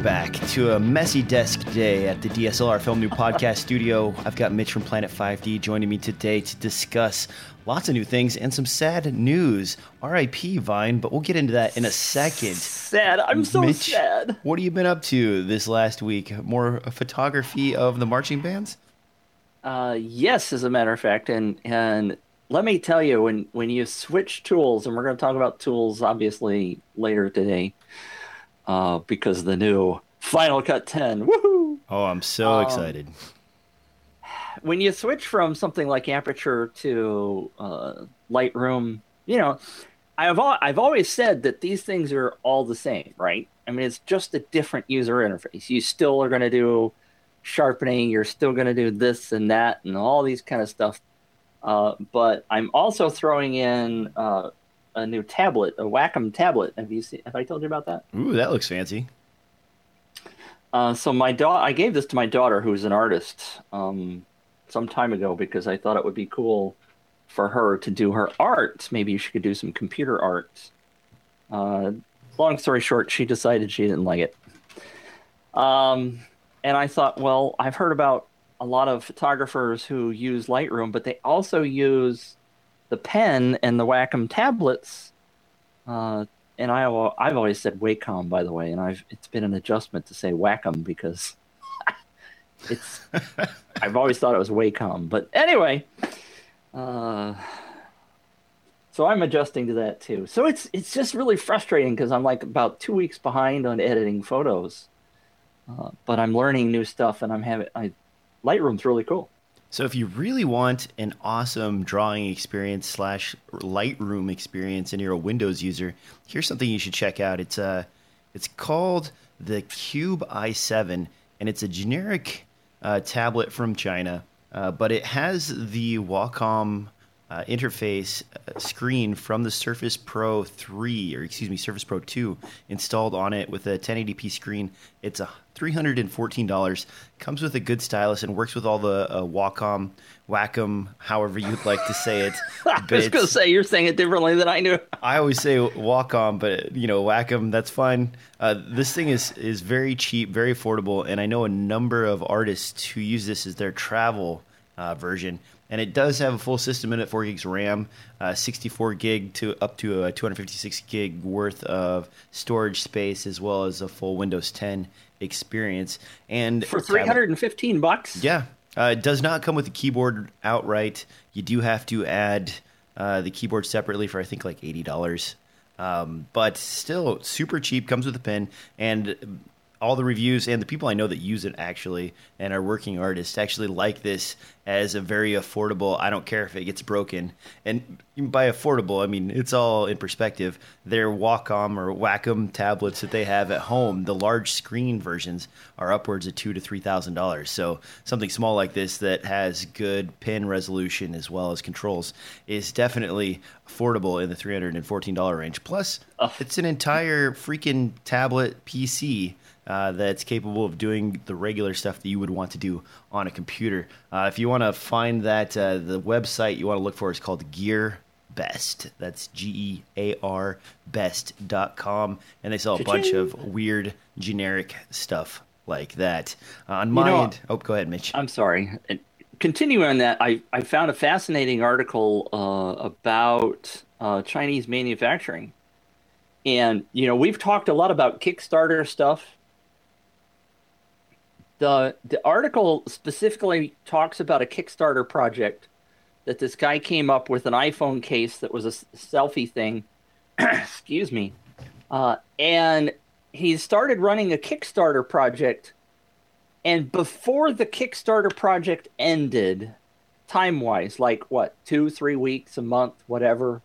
Welcome back to a messy desk day at the DSLR Film Noob Podcast Studio. I've got Mitch from Planet 5D joining me today to discuss lots of new things and some sad news. RIP Vine, but we'll get into that in a second. Sad. I'm so Mitch, sad. What have you been up to this last week? More photography of the marching bands? Uh, yes, as a matter of fact, and and let me tell you, when when you switch tools, and we're going to talk about tools obviously later today, uh, because the new Final Cut 10. Woohoo! Oh, I'm so Um, excited. When you switch from something like Aperture to uh, Lightroom, you know, I've al- I've always said that these things are all the same, right? I mean, it's just a different user interface. You still are going to do sharpening. You're still going to do this and that and all these kind of stuff. Uh, but I'm also throwing in uh, a new tablet, a Wacom tablet. Have you seen? Have I told you about that? Ooh, that looks fancy. Uh, so my daughter, I gave this to my daughter, who's an artist, um, some time ago because I thought it would be cool for her to do her art. Maybe she could do some computer art. Uh, long story short, she decided she didn't like it. Um, and I thought, well, I've heard about a lot of photographers who use Lightroom, but they also use the pen and the Wacom tablets. Uh, and I, I've always said Wacom, by the way, and I've it's been an adjustment to say Wacom because it's I've always thought it was Wacom. But anyway, uh, so I'm adjusting to that too. So it's it's just really frustrating because I'm like about two weeks behind on editing photos, uh, but I'm learning new stuff and I'm having I, Lightroom's really cool. So if you really want an awesome drawing experience slash Lightroom experience and you're a Windows user, here's something you should check out. It's uh it's called the Cube i7 and it's a generic uh, tablet from China, uh, but it has the Wacom uh, interface uh, screen from the Surface Pro 3, or excuse me, Surface Pro 2, installed on it with a 1080p screen. It's a $314. Comes with a good stylus and works with all the uh, Wacom, Wacom, however you'd like to say it. I was going to say you're saying it differently than I knew. I always say Wacom, but you know Wacom, that's fine. Uh, this thing is is very cheap, very affordable, and I know a number of artists who use this as their travel uh, version. And it does have a full system in it, four gigs RAM, uh, 64 gig to up to a 256 gig worth of storage space, as well as a full Windows 10 experience. And For tablet- 315 bucks? yeah, uh, it does not come with the keyboard outright. You do have to add uh, the keyboard separately for I think like eighty dollars. Um, but still super cheap. Comes with a pen, and all the reviews and the people I know that use it actually and are working artists actually like this as a very affordable. I don't care if it gets broken. And by affordable, I mean it's all in perspective. Their Wacom or Wacom tablets that they have at home, the large screen versions are upwards of two to three thousand dollars. So something small like this that has good pin resolution as well as controls is definitely affordable in the three hundred and fourteen dollar range. Plus, it's an entire freaking tablet PC uh, that's capable of doing the regular stuff that you would want to do on a computer. Uh, if you want to find that, uh, the website you want to look for is called Gear Best. That's G E A R best.com. And they sell a bunch of weird generic stuff like that. Uh, on my know- end, oh, go ahead, Mitch. I'm sorry. Continuing on that, I, I found a fascinating article uh, about uh, Chinese manufacturing. And, you know, we've talked a lot about Kickstarter stuff. The, the article specifically talks about a Kickstarter project that this guy came up with an iPhone case that was a selfie thing. Excuse me. Uh, and he started running a Kickstarter project and before the Kickstarter project ended, time wise, like what, two, three weeks, a month, whatever,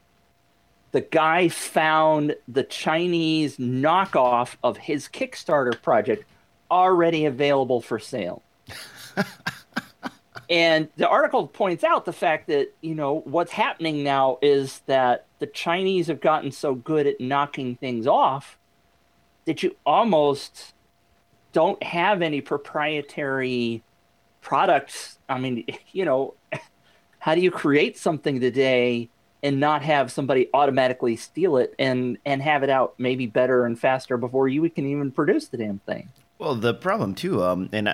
the guy found the Chinese knockoff of his Kickstarter project already available for sale. and the article points out the fact that, you know, what's happening now is that the Chinese have gotten so good at knocking things off that you almost don't have any proprietary products. I mean, you know, how do you create something today and not have somebody automatically steal it and and have it out maybe better and faster before you can even produce the damn thing? Well, the problem too, um, and uh,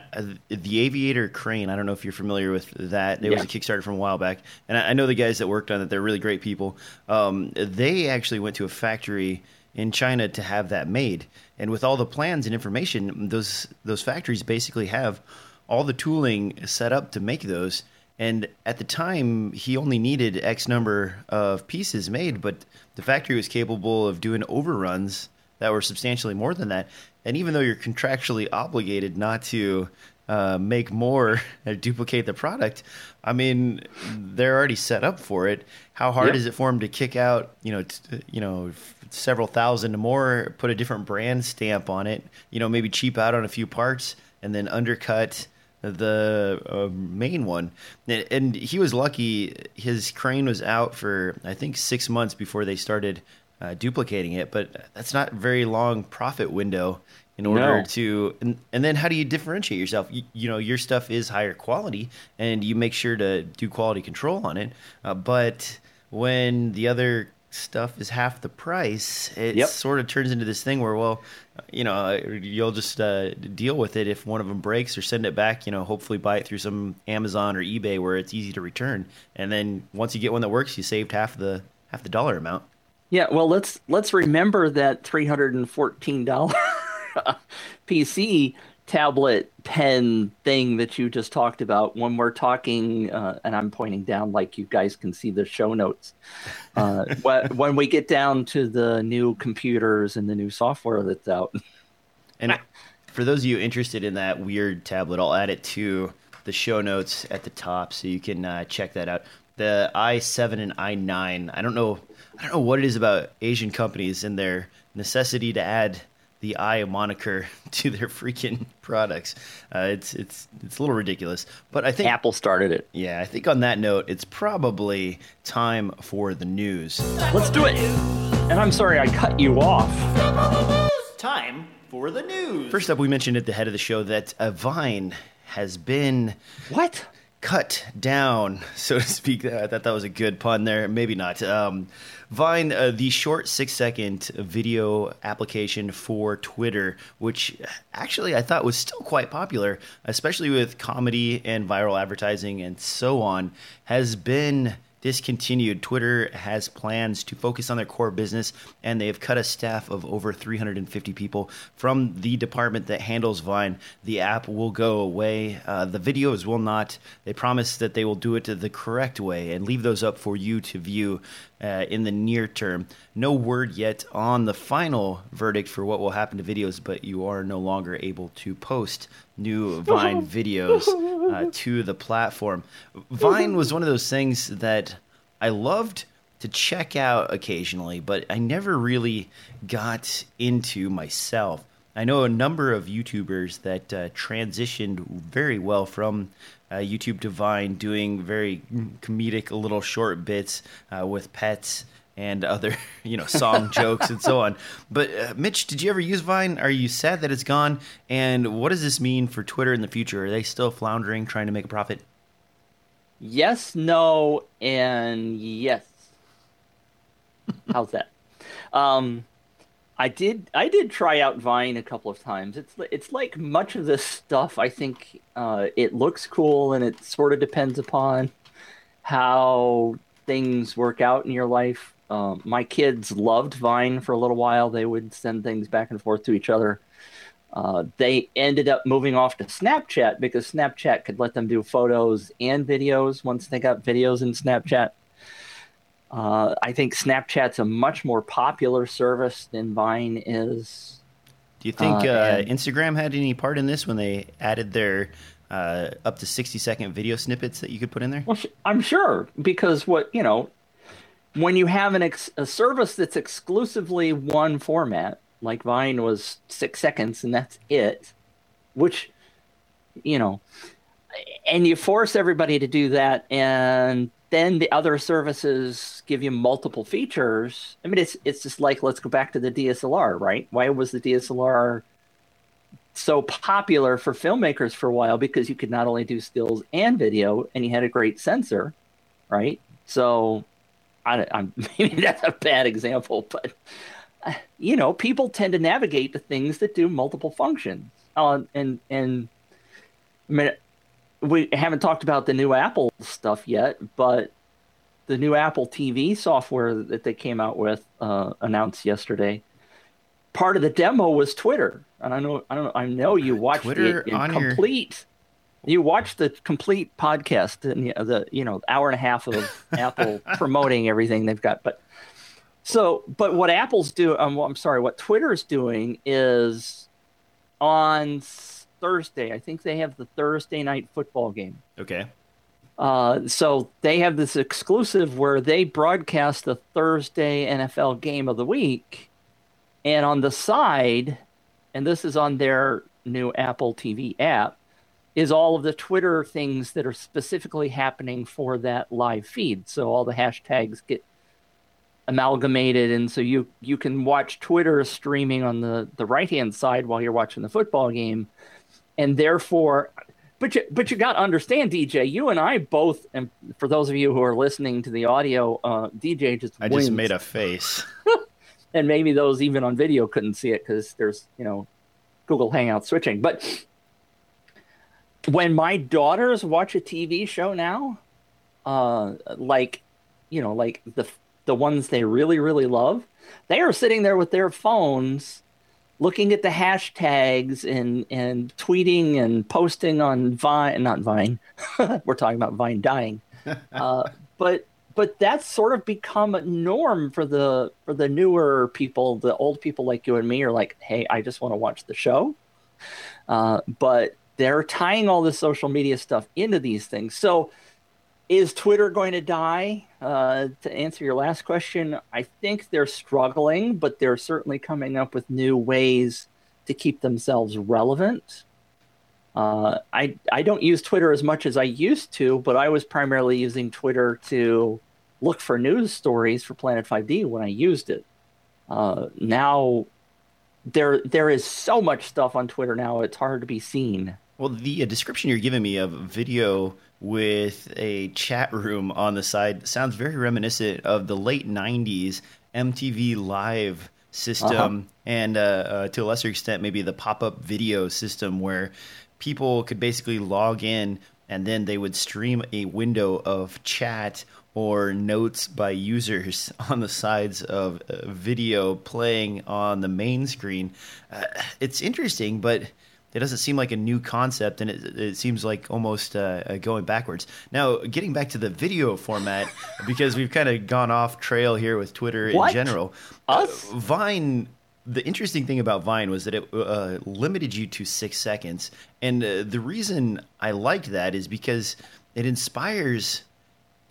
the Aviator crane. I don't know if you're familiar with that. It yeah. was a Kickstarter from a while back, and I, I, know the guys that worked on it. They're really great people. Um, they actually went to a factory in China to have that made, and with all the plans and information, those those factories basically have all the tooling set up to make those. And at the time, he only needed X number of pieces made, but the factory was capable of doing overruns that were substantially more than that. And even though you're contractually obligated not to uh, make more or duplicate the product, I mean, they're already set up for it. How hard yep. is it for them to kick out, you know, t- you know, several thousand more, put a different brand stamp on it, you know, maybe cheap out on a few parts, and then undercut the uh, main one. And he was lucky; his crane was out for I think six months before they started uh, duplicating it. But that's not very long profit window in order no. to and, and then how do you differentiate yourself you, you, know your stuff is higher quality and you make sure to do quality control on it uh, but when the other stuff is half the price it yep. sort of turns into this thing where well you know you'll just uh, deal with it if one of them breaks or send it back you know hopefully buy it through some amazon or ebay where it's easy to return and then once you get one that works you saved half the half the dollar amount yeah well let's let's remember that $314 PC tablet pen thing that you just talked about. When we're talking uh, and i'm pointing down like you guys can see the show notes uh, when we get down to the new computers and the new software that's out. And for those of you interested in that weird tablet i'll add it to the show notes at the top so you can uh, check that out. The i7 and i9 i don't know i don't know what it is about asian companies and their necessity to add the i moniker to their freaking products. Uh, it's it's it's a little ridiculous, but I think Apple started it. Yeah, I think on that note, it's probably time for the news. Let's do it. And I'm sorry I cut you off. Time for the news. First up, we mentioned at the head of the show that a Vine has been what cut down, so to speak. I thought that was a good pun there. Maybe not. Um, Vine, uh, the short six second video application for Twitter, which actually I thought was still quite popular, especially with comedy and viral advertising and so on, has been discontinued. Twitter has plans to focus on their core business, and they have cut a staff of over 350 people from the department that handles Vine. The app will go away. Uh, the videos will not. They promise that they will do it the correct way and leave those up for you to view uh, in the near term. No word yet on the final verdict for what will happen to videos, but you are no longer able to post new Vine videos uh, to the platform. Vine was one of those things that I loved to check out occasionally, but I never really got into myself. I know a number of YouTubers that uh, transitioned very well from uh, YouTube to Vine, doing very comedic little short bits uh, with pets and other, you know, song jokes and so on. But uh, Mitch, did you ever use Vine? Are you sad that it's gone? And what does this mean for Twitter in the future? Are they still floundering, trying to make a profit? Yes, no, and yes. How's that? Um, I did I did try out Vine a couple of times. It's it's like much of this stuff. I think uh, it looks cool, and it sort of depends upon how things work out in your life. Um, my kids loved Vine for a little while. They would send things back and forth to each other. Uh, they ended up moving off to Snapchat because Snapchat could let them do photos and videos once they got videos in Snapchat. Uh, I think Snapchat's a much more popular service than Vine is. Do you think uh, uh Instagram had any part in this when they added their uh, up to 60 second video snippets that you could put in there? Well, I'm sure because what, you know, when you have an ex- a service that's exclusively one format, like Vine was six seconds and that's it, which, you know, and you force everybody to do that and then the other services give you multiple features. I mean, it's it's just like let's go back to the DSLR, right? Why was the DSLR so popular for filmmakers for a while? Because you could not only do stills and video, and you had a great sensor, right? So, I, am maybe that's a bad example, but uh, you know, people tend to navigate to things that do multiple functions. uh, and and I mean, we haven't talked about the new Apple stuff yet, but the new Apple TV software that they came out with uh, announced yesterday. Part of the demo was Twitter, and I know I don't I know you watched Twitter it in on your- complete. You watched the complete podcast and the, the you know hour and a half of Apple promoting everything they've got, but so but what Apple's do um, well, I'm sorry, what Twitter's doing is on Thursday. I think they have the Thursday night football game. Okay. Uh, so they have this exclusive where they broadcast the Thursday NFL game of the week, and on the side, and this is on their new Apple TV app, is all of the Twitter things that are specifically happening for that live feed. So all the hashtags get amalgamated, and so you you can watch Twitter streaming on the the right hand side while you're watching the football game, and therefore but you, but you got to understand, DJ. You and I both, and for those of you who are listening to the audio, uh, DJ just I wins. just made a face. and maybe those even on video couldn't see it because there's you know Google Hangout switching. But when my daughters watch a TV show now, uh, like you know, like the the ones they really really love, they are sitting there with their phones looking at the hashtags and and tweeting and posting on Vine, not Vine. We're talking about Vine dying, uh, but but that's sort of become a norm for the for the newer people. The old people like you and me are like, hey, I just want to watch the show, uh, but they're tying all this social media stuff into these things. So. Is Twitter going to die? Uh, to answer your last question, I think they're struggling, but they're certainly coming up with new ways to keep themselves relevant. Uh, I I don't use Twitter as much as I used to, but I was primarily using Twitter to look for news stories for Planet 5D when I used it. Uh, now there there is so much stuff on Twitter now; it's hard to be seen. Well, the uh, description you're giving me of video with a chat room on the side sounds very reminiscent of the late 90s MTV Live system Uh-huh. and uh, uh, to a lesser extent, maybe the pop up video system where people could basically log in and then they would stream a window of chat or notes by users on the sides of uh, video playing on the main screen. Uh, it's interesting, but it doesn't seem like a new concept, and it, it seems like almost uh, uh, going backwards. Now, getting back to the video format, because we've kind of gone off trail here with Twitter What? in general. Us? Uh, Vine. The interesting thing about Vine was that it uh, limited you to six seconds, and uh, the reason I liked that is because it inspires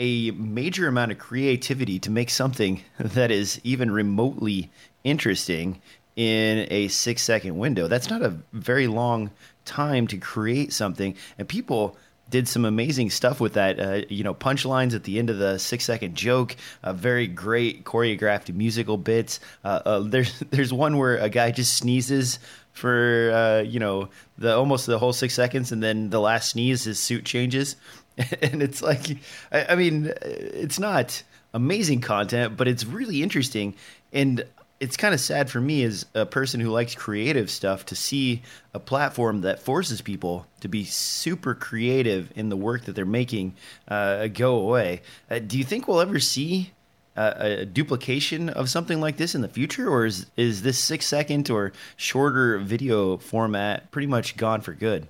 a major amount of creativity to make something that is even remotely interesting in a six second window. That's not a very long time to create something. And people did some amazing stuff with that. Uh, you know, punchlines at the end of the six second joke, uh, very great choreographed musical bits. Uh, uh, there's there's one where a guy just sneezes for uh, you know the almost the whole six seconds, and then the last sneeze, his suit changes, and it's like, I, I mean, it's not amazing content, but it's really interesting, and it's kind of sad for me as a person who likes creative stuff to see a platform that forces people to be super creative in the work that they're making uh, go away. Uh, do you think we'll ever see uh, a duplication of something like this in the future, or is is this six second or shorter video format pretty much gone for good?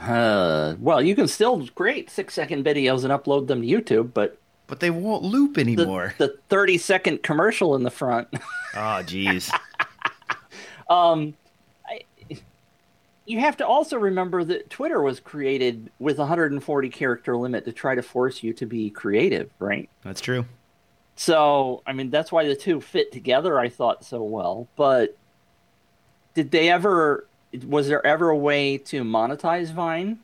Uh, well, you can still create six second videos and upload them to YouTube, but But they won't loop anymore. the 30 second commercial in the front. oh, jeez. um, I, you have to also remember that Twitter was created with a 140 character limit to try to force you to be creative, right? That's true. So, I mean, that's why the two fit together, I thought so well. But did they ever, was there ever a way to monetize Vine?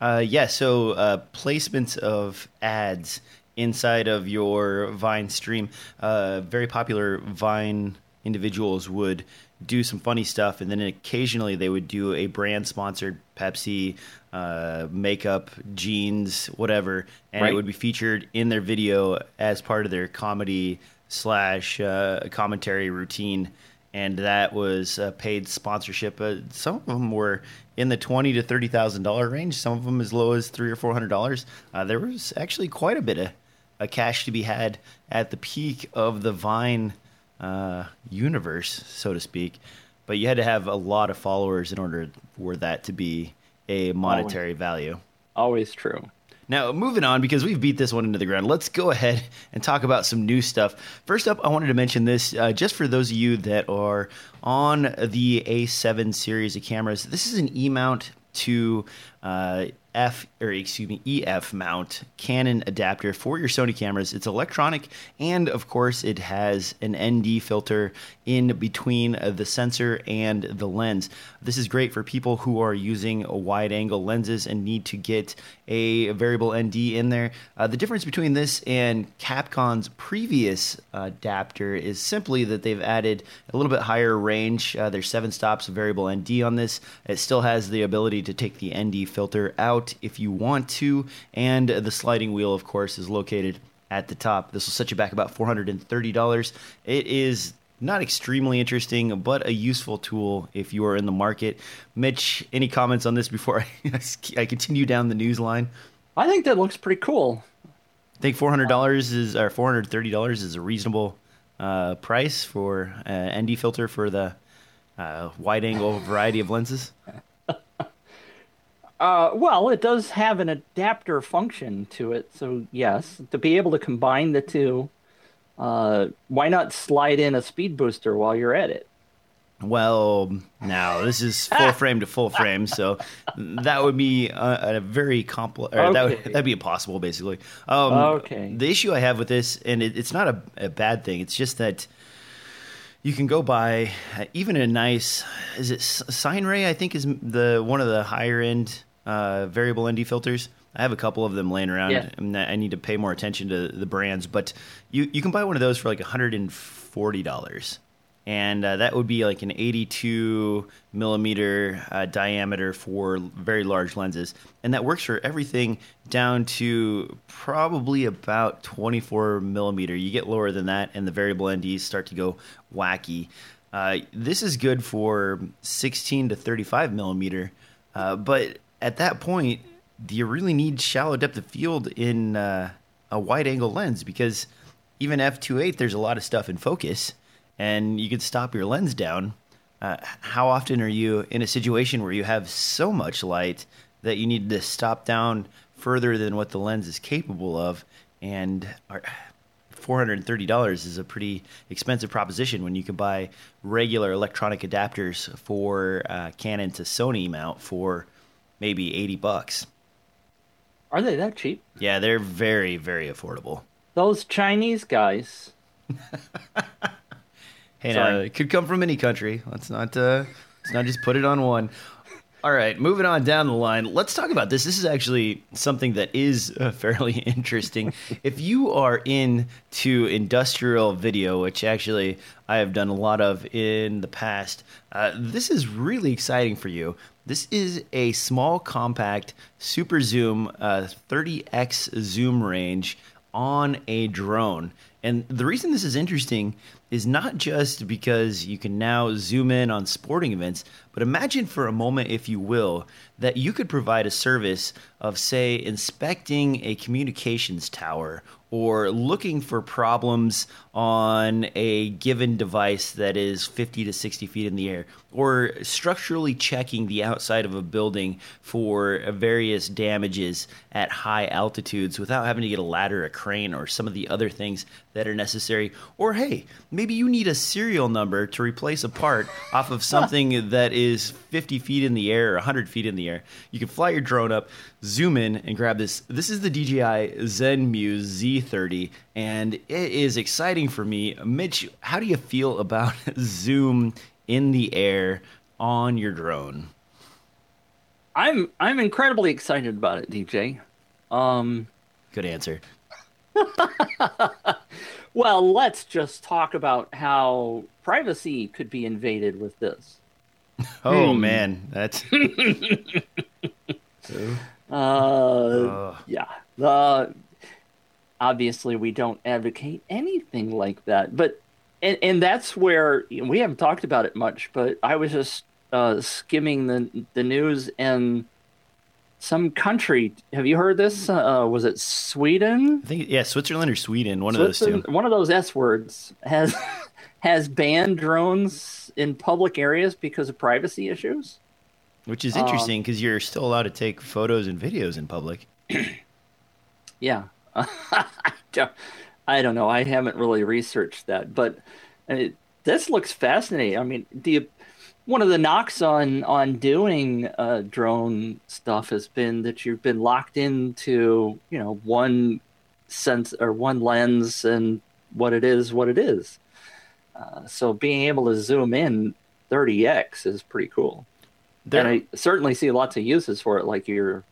Uh, yeah, so uh, placements of ads inside of your Vine stream. Uh, very popular Vine individuals would do some funny stuff, and then occasionally they would do a brand sponsored Pepsi, uh, makeup, jeans, whatever, and Right. it would be featured in their video as part of their comedy slash uh, commentary routine. and that was a paid sponsorship. Uh, some of them were in the twenty to thirty thousand dollar range. Some of them as low as three or four hundred dollars. Uh, there was actually quite a bit of a cash to be had at the peak of the Vine uh, universe, so to speak. But you had to have a lot of followers in order for that to be a monetary Always. value. Always true. Now, moving on, because we've beat this one into the ground, let's go ahead and talk about some new stuff. First up, I wanted to mention this uh, just for those of you that are on the A7 series of cameras. This is an E mount to uh, F or excuse me EF mount Canon adapter for your Sony cameras. It's electronic, and of course, it has an ND filter in between uh, the sensor and the lens. This is great for people who are using wide angle lenses and need to get a variable ND in there. Uh, the difference between this and Capcon's previous adapter is simply that they've added a little bit higher range. Uh, there's seven stops of variable ND on this. It still has the ability to take the ND filter out if you want to, and the sliding wheel, of course, is located at the top. This will set you back about $430. It is not extremely interesting, but a useful tool if you are in the market. Mitch, any comments on this before I, I continue down the news line? I think that looks pretty cool. I think four hundred dollars is or four hundred thirty dollars is a reasonable uh, price for an ND filter for the uh, wide angle variety of lenses. Uh, well, it does have an adapter function to it, so yes, to be able to combine the two, uh, why not slide in a speed booster while you're at it? Well, now this is full frame to full frame, so that would be a, a very complex. That would Okay. that'd be impossible, basically. Um, Okay. The issue I have with this, and it, it's not a, a bad thing. It's just that you can go buy uh, even a nice. Is it S- Singh-Ray? I think is the one of the higher end uh, variable ND filters. I have a couple of them laying around, Yeah. and I need to pay more attention to the brands. But you you can buy one of those for like hundred and forty dollars and uh, that would be like an 82 millimeter uh, diameter for very large lenses and that works for everything down to probably about 24 millimeter you get lower than that and the variable nds start to go wacky uh, this is good for 16 to 35 millimeter uh, but at that point you really need shallow depth of field in uh, a wide angle lens because even f2.8 there's a lot of stuff in focus and you could stop your lens down. Uh, how often are you in a situation where you have so much light that you need to stop down further than what the lens is capable of? And are, $430 is a pretty expensive proposition when you can buy regular electronic adapters for uh, Canon to Sony mount for maybe 80 bucks. Are they that cheap? Yeah, they're very, very affordable. Those Chinese guys. Hey, now, it could come from any country. Let's not uh, let's not just put it on one. All right, moving on down the line. Let's talk about this. This is actually something that is uh, fairly interesting. if you are into industrial video, which actually I have done a lot of in the past, uh, this is really exciting for you. This is a small, compact, super zoom, uh, 30x zoom range on a drone. And the reason this is interesting is not just because you can now zoom in on sporting events, but imagine for a moment, if you will, that you could provide a service of, say, inspecting a communications tower or looking for problems on a given device that is 50 to 60 feet in the air, or structurally checking the outside of a building for various damages at high altitudes without having to get a ladder, a crane, or some of the other things that are necessary. Or hey, maybe you need a serial number to replace a part off of something that is 50 feet in the air or 100 feet in the air. You can fly your drone up, zoom in, and grab this. This is the DJI ZenMuse Z30, and it is exciting for me. Mitch, how do you feel about zoom in the air on your drone? I'm I'm incredibly excited about it, DJ. Um, Good answer. well, let's just talk about how privacy could be invaded with this. Oh Hmm. man, that's Uh, yeah. The obviously we don't advocate anything like that, but and and that's where we haven't talked about it much, but I was just uh, skimming the the news and some country. Have you heard this? Uh, was it Sweden? I think yeah, Switzerland or Sweden, one of those two. One of those S words has has banned drones in public areas because of privacy issues. Which is interesting because um, you're still allowed to take photos and videos in public. yeah. I don't know. I haven't really researched that, but it, this looks fascinating. I mean, the one of the knocks on on doing uh, drone stuff has been that you've been locked into you know one sense or one lens and what it is, what it is. Uh, so being able to zoom in 30x is pretty cool. There, and I certainly see lots of uses for it, like you're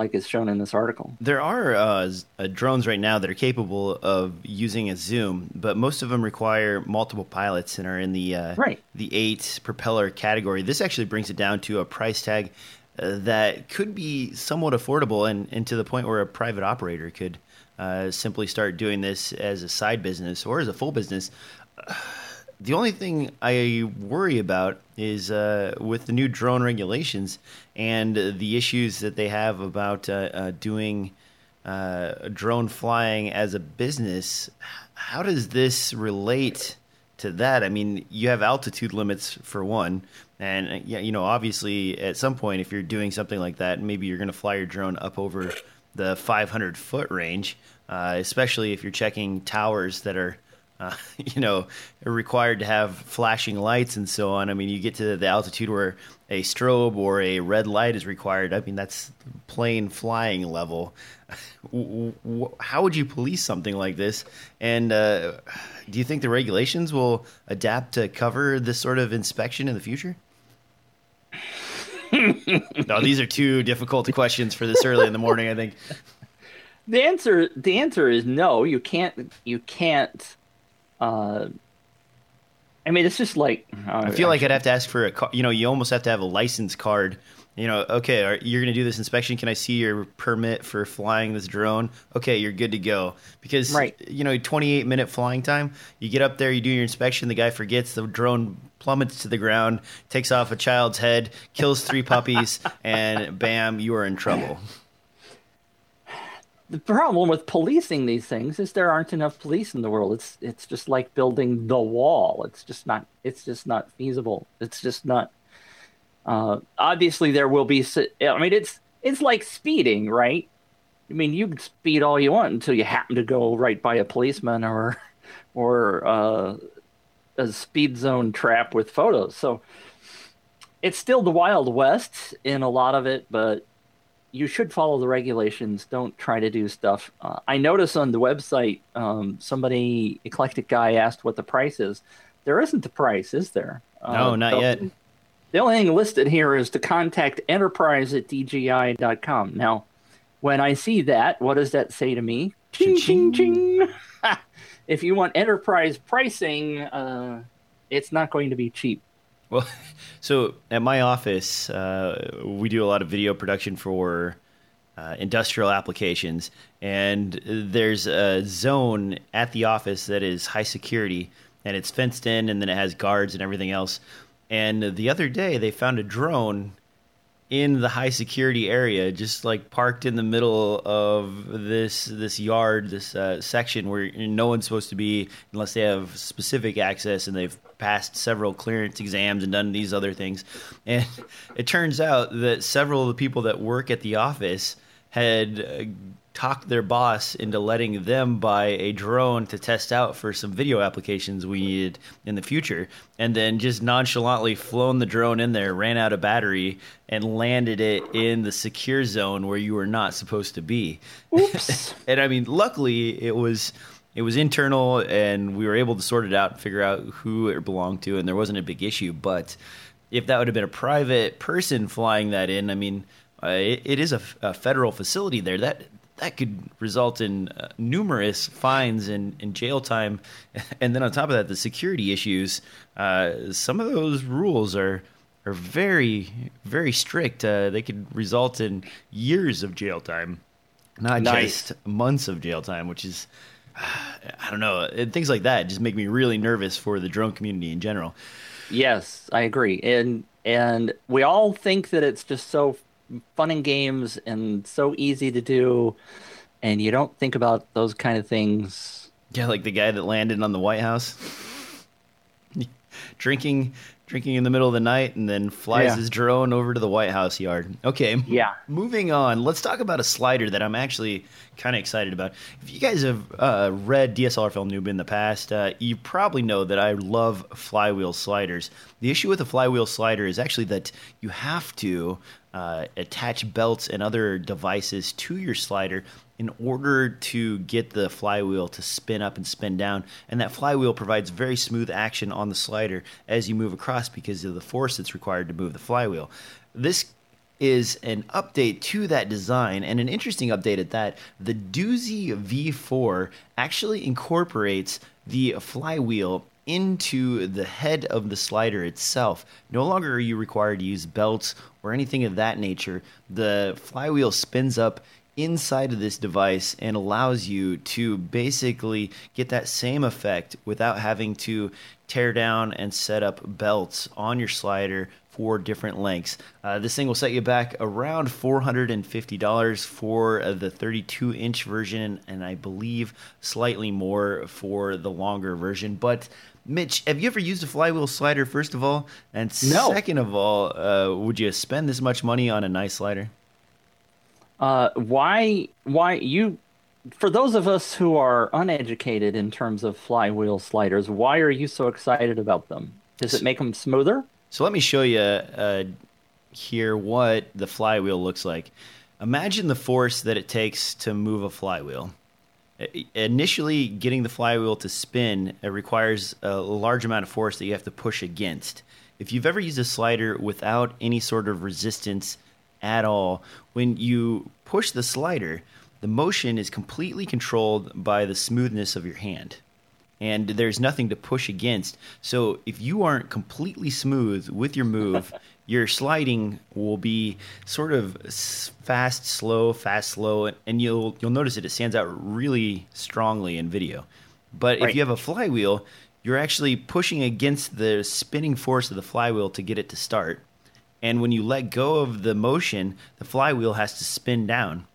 like is shown in this article. There are uh, uh, drones right now that are capable of using a zoom, but most of them require multiple pilots and are in the uh, right. the eight propeller category. This actually brings it down to a price tag uh, that could be somewhat affordable, and, and to the point where a private operator could uh, simply start doing this as a side business or as a full business. The only thing I worry about is uh, with the new drone regulations and the issues that they have about uh, uh, doing uh, drone flying as a business. How does this relate to that? I mean, you have altitude limits for one, and uh, yeah, you know, obviously, at some point, if you're doing something like that, maybe you're going to fly your drone up over the 500 foot range, uh, especially if you're checking towers that are uh, you know, required to have flashing lights and so on. I mean, you get to the altitude where a strobe or a red light is required. I mean, that's plane flying level. How would you police something like this? And uh, do you think the regulations will adapt to cover this sort of inspection in the future? no, these are two difficult questions for this early in the morning. I think the answer the answer is no. You can't you can't uh, I mean, it's just like uh, I feel like I'd have to ask for a, you know, you almost have to have a license card. You know, okay, are, you're going to do this inspection. Can I see your permit for flying this drone? Okay, you're good to go. Because right. you know, 28 minute flying time. You get up there, you do your inspection. The guy forgets the drone plummets to the ground, takes off a child's head, kills three puppies, and bam, you are in trouble the problem with policing these things is there aren't enough police in the world. It's it's just like building the wall. It's just not it's just not feasible. It's just not. Uh, obviously, there will be. I mean, it's it's like speeding, right? I mean, you can speed all you want until you happen to go right by a policeman or or uh, a speed zone trap with photos. So it's still the Wild West in a lot of it, but you should follow the regulations. Don't try to do stuff. Uh, I notice on the website, um, somebody eclectic guy asked what the price is. There isn't the price, is there? Uh, no, not the, yet. The only thing listed here is to contact enterprise at dji.com. Now, when I see that, what does that say to me? Ching, ching, ching. if you want enterprise pricing, uh, it's not going to be cheap. Well, so at my office, uh, we do a lot of video production for uh, industrial applications, and there's a zone at the office that is high security, and it's fenced in, and then it has guards and everything else. And the other day, they found a drone in the high security area, just like parked in the middle of this this yard, this uh, section where no one's supposed to be unless they have specific access and they've passed several clearance exams and done these other things. And it turns out that several of the people that work at the office had uh, talked their boss into letting them buy a drone to test out for some video applications we needed in the future, and then just nonchalantly flown the drone in there, ran out of battery, and landed it in the secure zone where you were not supposed to be. Oops. and I mean, luckily it was it was internal and we were able to sort it out and figure out who it belonged to and there wasn't a big issue but if that would have been a private person flying that in i mean uh, it, it is a, a, federal facility there that that could result in uh, numerous fines and, and, jail time. And then on top of that, the security issues. Uh, some of those rules are are very very strict. Uh, they could result in years of jail time, not nice. just months of jail time, which is I don't know. And things like that just make me really nervous for the drone community in general. Yes, I agree. And and we all think that it's just so fun and games and so easy to do and you don't think about those kind of things. Yeah, like the guy that landed on the White House. drinking drinking in the middle of the night and then flies yeah. his drone over to the White House yard. Okay. Yeah. Moving on, let's talk about a slider that I'm actually kind of excited about. If you guys have uh, read DSLR Film Noob in the past, uh, you probably know that I love flywheel sliders. The issue with a flywheel slider is actually that you have to uh, attach belts and other devices to your slider in order to get the flywheel to spin up and spin down. And that flywheel provides very smooth action on the slider as you move across because of the force that's required to move the flywheel. This is an update to that design and an interesting update at that. The Duzi V4 actually incorporates the flywheel into the head of the slider itself. No longer are you required to use belts or anything of that nature. The flywheel spins up inside of this device and allows you to basically get that same effect without having to tear down and set up belts on your slider for different lengths. Uh, this thing will set you back around $450 for the 32 inch version, and I believe slightly more for the longer version. But Mitch, have you ever used a flywheel slider, first of all? And no. second of all, uh, would you spend this much money on a nice slider? Uh, why? Why you? For those of us who are uneducated in terms of flywheel sliders, why are you so excited about them? Does it make them smoother? So let me show you uh, here what the flywheel looks like. Imagine the force that it takes to move a flywheel. Initially, getting the flywheel to spin requires a large amount of force that you have to push against. If you've ever used a slider without any sort of resistance at all. When you push the slider, the motion is completely controlled by the smoothness of your hand. And there's nothing to push against. So if you aren't completely smooth with your move, your sliding will be sort of fast, slow, fast, slow, and you'll you'll notice that it stands out really strongly in video. But right. if you have a flywheel, you're actually pushing against the spinning force of the flywheel to get it to start. And when you let go of the motion, the flywheel has to spin down.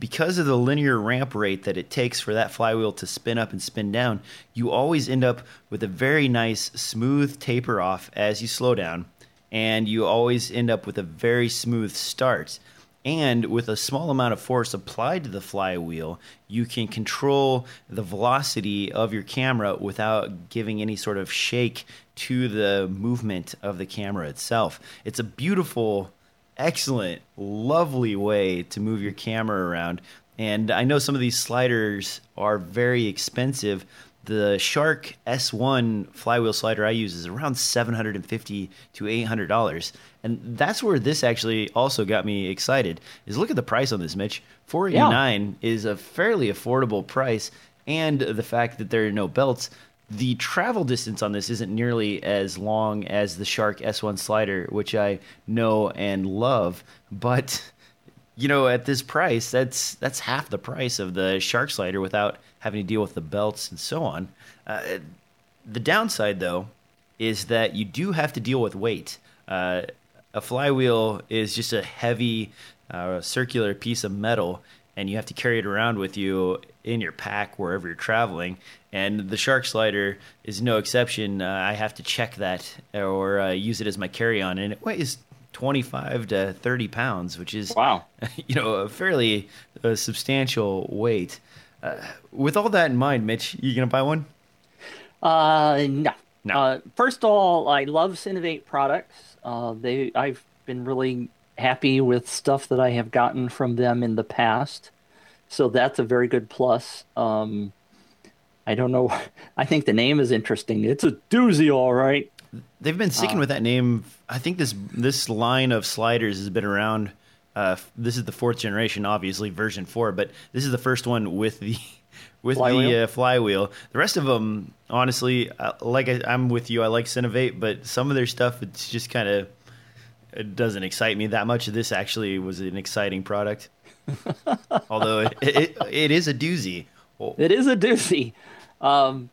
Because of the linear ramp rate that it takes for that flywheel to spin up and spin down, you always end up with a very nice smooth taper off as you slow down. And you always end up with a very smooth start. And with a small amount of force applied to the flywheel, you can control the velocity of your camera without giving any sort of shake to the movement of the camera itself. It's a beautiful, excellent, lovely way to move your camera around. And I know some of these sliders are very expensive, the Shark S1 flywheel slider I use is around 750 to $800. And that's where this actually also got me excited. Is look at the price on this, Mitch. 489 yeah. is a fairly affordable price and the fact that there are no belts. The travel distance on this isn't nearly as long as the Shark S1 slider, which I know and love, but you know, at this price, that's that's half the price of the Shark slider without having to deal with the belts and so on. Uh, the downside, though, is that you do have to deal with weight. Uh, a flywheel is just a heavy uh, circular piece of metal, and you have to carry it around with you in your pack wherever you're traveling. And the shark slider is no exception. Uh, I have to check that or uh, use it as my carry-on, and it weighs 25 to 30 pounds, which is wow, you know, a fairly uh, substantial weight. Uh, with all that in mind, Mitch, you gonna buy one? Uh, no. No. Uh, first of all, I love Cinevate products. Uh, they, I've been really happy with stuff that I have gotten from them in the past, so that's a very good plus. Um, I don't know. I think the name is interesting. It's a doozy, all right. They've been sticking uh, with that name. I think this this line of sliders has been around uh, this is the fourth generation, obviously version four, but this is the first one with the with flywheel. the uh, flywheel. The rest of them, honestly, uh, like I, am with you. I like Cinevate, but some of their stuff it's just kind of it doesn't excite me that much. This actually was an exciting product, although it, it, it is a doozy. Oh. It is a doozy. Um,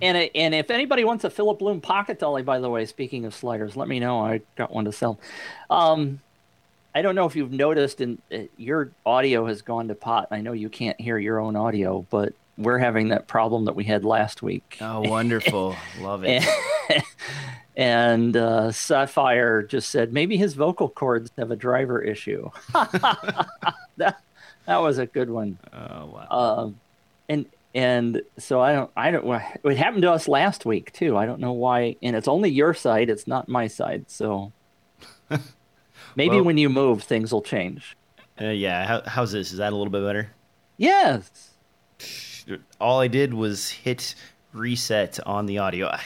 and it, and if anybody wants a Philip Bloom pocket dolly, by the way, speaking of sliders, let me know. I got one to sell. Um, I don't know if you've noticed, and uh, your audio has gone to pot. I know you can't hear your own audio, but we're having that problem that we had last week. Oh, wonderful! Love it. and uh, Sapphire just said maybe his vocal cords have a driver issue. that that was a good one. Oh wow! Um, and and so I don't I don't it happened to us last week too. I don't know why, and it's only your side. It's not my side. So maybe well, when you move, things will change. Uh, yeah. How, how's this? Is that a little bit better? Yes. All I did was hit reset on the audio. I,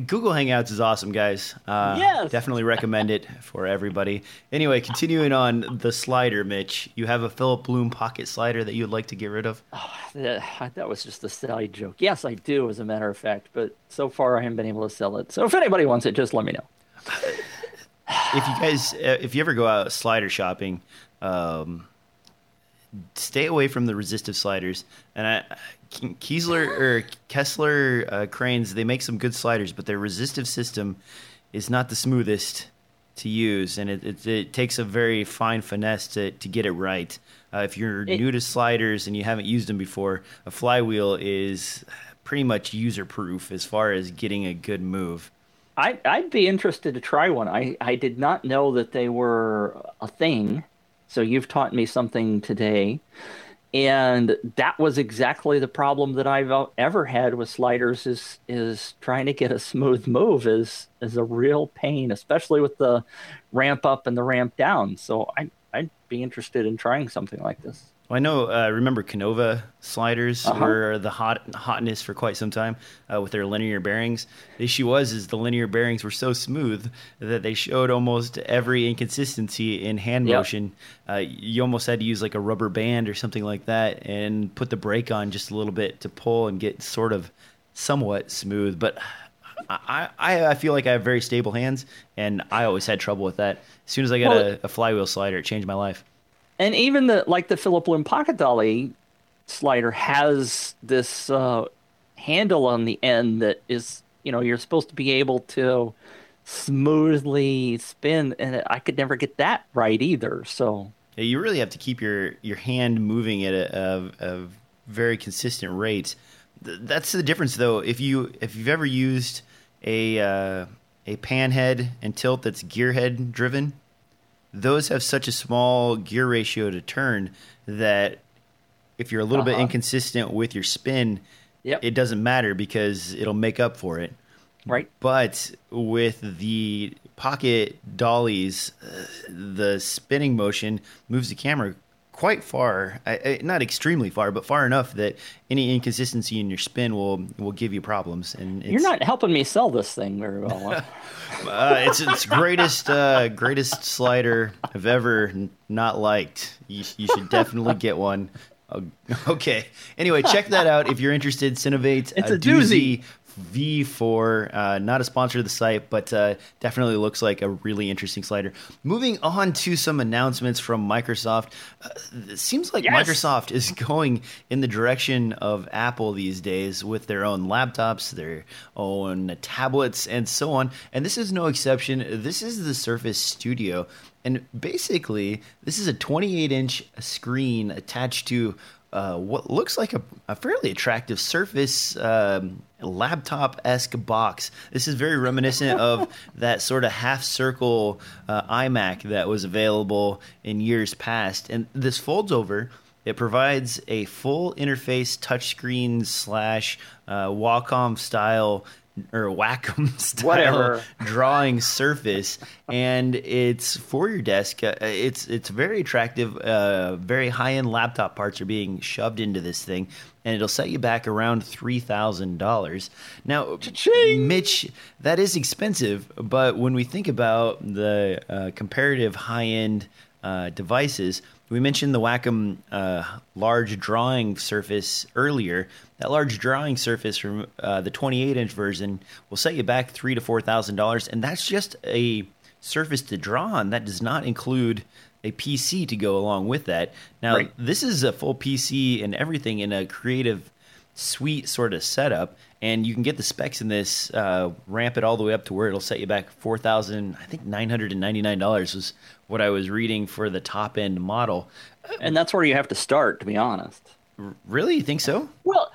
Google Hangouts is awesome, guys. Uh, yes. Definitely recommend it for everybody. Anyway, continuing on the slider, Mitch, you have a Philip Bloom pocket slider that you would like to get rid of? Oh, that, that was just a silly joke. Yes, I do, as a matter of fact, but so far I haven't been able to sell it. So if anybody wants it, just let me know. if you guys, uh, if you ever go out slider shopping, um, stay away from the resistive sliders. And I, Kiesler or Kessler uh, cranes, they make some good sliders, but their resistive system is not the smoothest to use, and it, it, it takes a very fine finesse to, to get it right. Uh, if you're it, new to sliders and you haven't used them before, a flywheel is pretty much user proof as far as getting a good move. I, I'd be interested to try one. I, I did not know that they were a thing, so you've taught me something today and that was exactly the problem that I've ever had with sliders is is trying to get a smooth move is is a real pain, especially with the ramp up and the ramp down. So I I'd be interested in trying something like this. Well, I know. Uh, remember Konova sliders uh-huh. were the hot hotness for quite some time uh, with their linear bearings. The issue was is the linear bearings were so smooth that they showed almost every inconsistency in hand yep. motion. Uh, you almost had to use like a rubber band or something like that and put the brake on just a little bit to pull and get sort of somewhat smooth. But I, I, I feel like I have very stable hands, and I always had trouble with that. As soon as I got well, a, a flywheel slider, it changed my life and even the like the Philip Bloom Pocket Dolly slider has this uh, handle on the end that is you know you're supposed to be able to smoothly spin, and I could never get that right either. So yeah, you really have to keep your your hand moving at a, a, a very consistent rate. That's the difference, though. If you if you've ever used a uh, a pan head and tilt that's gear head driven, those have such a small gear ratio to turn that if you're a little uh-huh. bit inconsistent with your spin, yep. it doesn't matter because it'll make up for it. Right. But with the pocket dollies, uh, the spinning motion moves the camera quite far, not extremely far, but far enough that any inconsistency in your spin will will give you problems. And you're not helping me sell this thing very well. uh, it's its greatest uh, greatest slider I've ever not liked. You, you should definitely get one. Okay. Anyway, check that out if you're interested. Cinevate it's a, a doozy. Duzi V4. Uh, not a sponsor of the site, but uh, definitely looks like a really interesting slider. Moving on to some announcements from Microsoft. Uh, it seems like yes! Microsoft is going in the direction of Apple these days with their own laptops, their own tablets, and so on. And this is no exception. This is the Surface Studio. And basically, this is a 28 inch screen attached to uh, what looks like a, a fairly attractive Surface um, laptop esque box. This is very reminiscent of that sort of half circle uh, iMac that was available in years past. And this folds over. It provides a full interface touchscreen slash uh, Wacom style or Wacom style Whatever. drawing surface, and it's for your desk. Uh, it's it's very attractive. Uh, very high end laptop parts are being shoved into this thing, and it'll set you back around three thousand dollars. Now, Cha-ching! Mitch, that is expensive, but when we think about the uh, comparative high end uh, devices we mentioned the Wacom uh, large drawing surface earlier. That large drawing surface from uh, the 28 inch version will set you back three to four thousand dollars, and that's just a surface to draw on. That does not include a PC to go along with that. Now, Right. this is a full PC and everything in a creative suite sort of setup, and you can get the specs in this, uh, ramp it all the way up to where it'll set you back four thousand, I think nine hundred and ninety nine dollars was what I was reading for the top end model. And that's where you have to start, to be honest. R- Really, you think so? Well,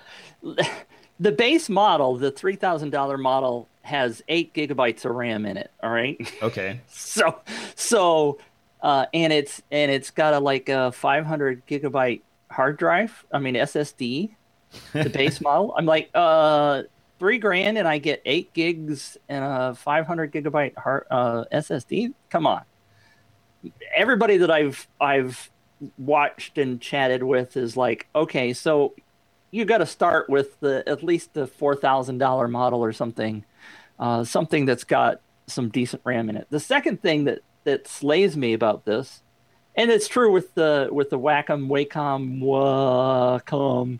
the base model, the three thousand dollar model, has eight gigabytes of RAM in it. All right, Okay. so so, uh, and it's and it's got a like a five hundred gigabyte hard drive. I mean SSD, the base model. I'm like, uh, three grand, and I get eight gigs and a five hundred gigabyte hard uh, SSD. Come on, everybody that I've I've watched and chatted with is like, okay, so you got to start with the at least the four thousand dollar model or something, uh, something that's got some decent RAM in it. The second thing that that slays me about this, and it's true with the with the Wacom Wacom Wacom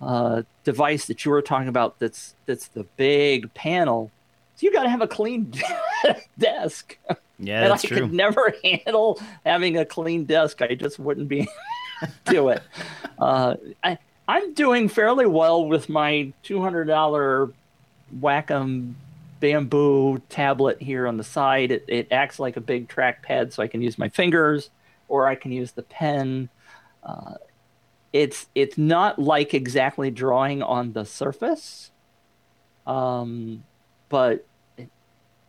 uh, device that you were talking about. That's that's the big panel. So you got to have a clean desk Yeah, and I true. could never handle having a clean desk. I just wouldn't be do it. Uh, I I'm doing fairly well with my two hundred dollar Wacom bamboo tablet here on the side. It, it acts like a big trackpad, so I can use my fingers or I can use the pen. Uh, it's it's not like exactly drawing on the surface, um, but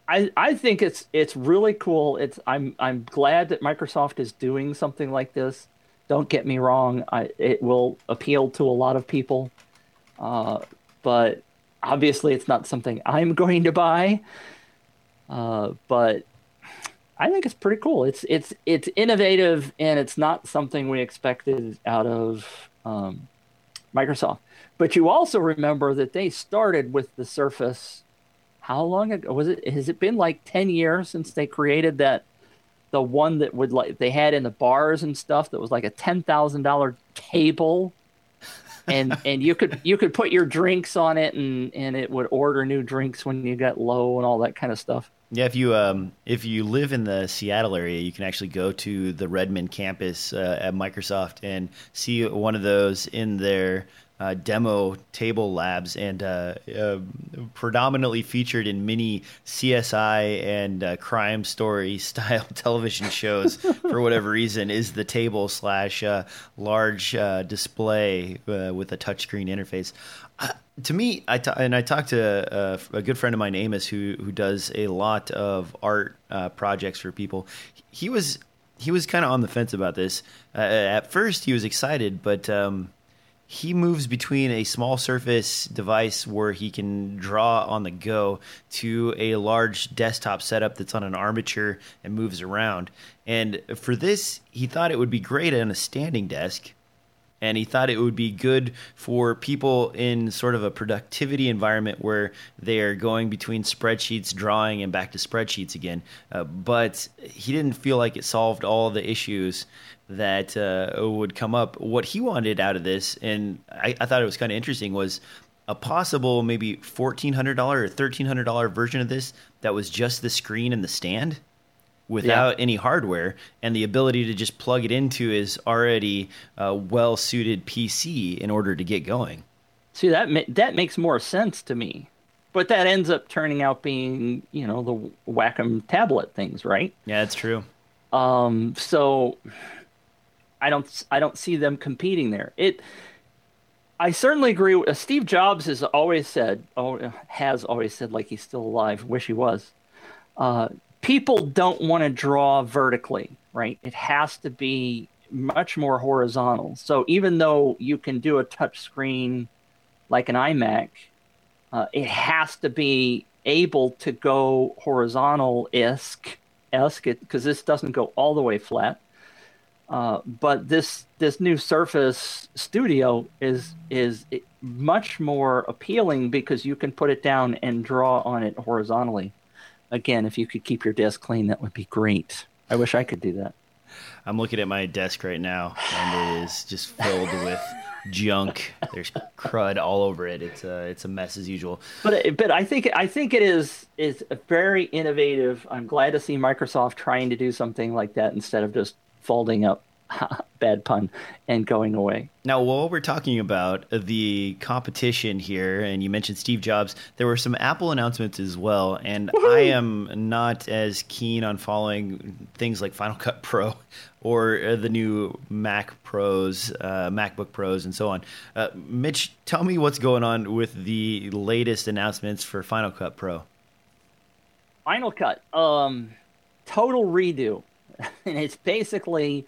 I, I think it's it's really cool. It's I'm I'm glad that Microsoft is doing something like this. Don't get me wrong. I, it will appeal to a lot of people, uh, but obviously it's not something I'm going to buy. Uh, but I think it's pretty cool. It's it's it's innovative and it's not something we expected out of um, Microsoft. But you also remember that they started with the Surface how long ago was it has it been like 10 years since they created that the one that would like they had in the bars and stuff that was like a $10,000 table and and you could you could put your drinks on it and and it would order new drinks when you got low and all that kind of stuff Yeah, if you um, if you live in the Seattle area, you can actually go to the Redmond campus uh, at Microsoft and see one of those in their uh, demo table labs, and uh, uh, predominantly featured in many CSI and uh, crime story style television shows. for whatever reason, is the table slash uh, large uh, display uh, with a touchscreen interface to me, I and I talked to uh, a good friend of mine, Amos, who who does a lot of art uh, projects for people. He was he was kind of on the fence about this. Uh, at first, he was excited, but um, he moves between a small surface device where he can draw on the go to a large desktop setup that's on an armature and moves around. And for this, he thought it would be great on a standing desk and he thought it would be good for people in sort of a productivity environment where they are going between spreadsheets, drawing, and back to spreadsheets again. Uh, but he didn't feel like it solved all the issues that uh, would come up. What he wanted out of this, and I, I thought it was kind of interesting, was a possible maybe fourteen hundred dollar or thirteen hundred dollar version of this that was just the screen and the stand without any hardware and the ability to just plug it into his already uh, well suited PC in order to get going. see that ma- that makes more sense to me but that ends up turning out being you know the wacom tablet things right Yeah, that's true. Um, so I don't I don't see them competing there. It I certainly agree. With, uh, Steve Jobs has always said, oh, has always said, like he's still alive. Wish he was. Uh, people don't want to draw vertically, right? It has to be much more horizontal. So even though you can do a touch screen like an iMac, uh, it has to be able to go horizontal isk esque because this doesn't go all the way flat. Uh, but this this new Surface Studio is is much more appealing because you can put it down and draw on it horizontally. Again, if you could keep your desk clean, that would be great. I wish I could do that. I'm looking at my desk right now, and it is just filled with junk. There's crud all over it. It's a it's a mess as usual. But but I think I think it is is very innovative. I'm glad to see Microsoft trying to do something like that instead of just folding up, bad pun, and going away. Now, while we're talking about the competition here, and you mentioned Steve Jobs, there were some Apple announcements as well. And Woo-hoo! I am not as keen on following things like Final Cut Pro or uh, the new Mac Pros, uh, MacBook Pros, and so on. Uh, Mitch, tell me what's going on with the latest announcements for Final Cut Pro. Final Cut, um, total redo, and it's basically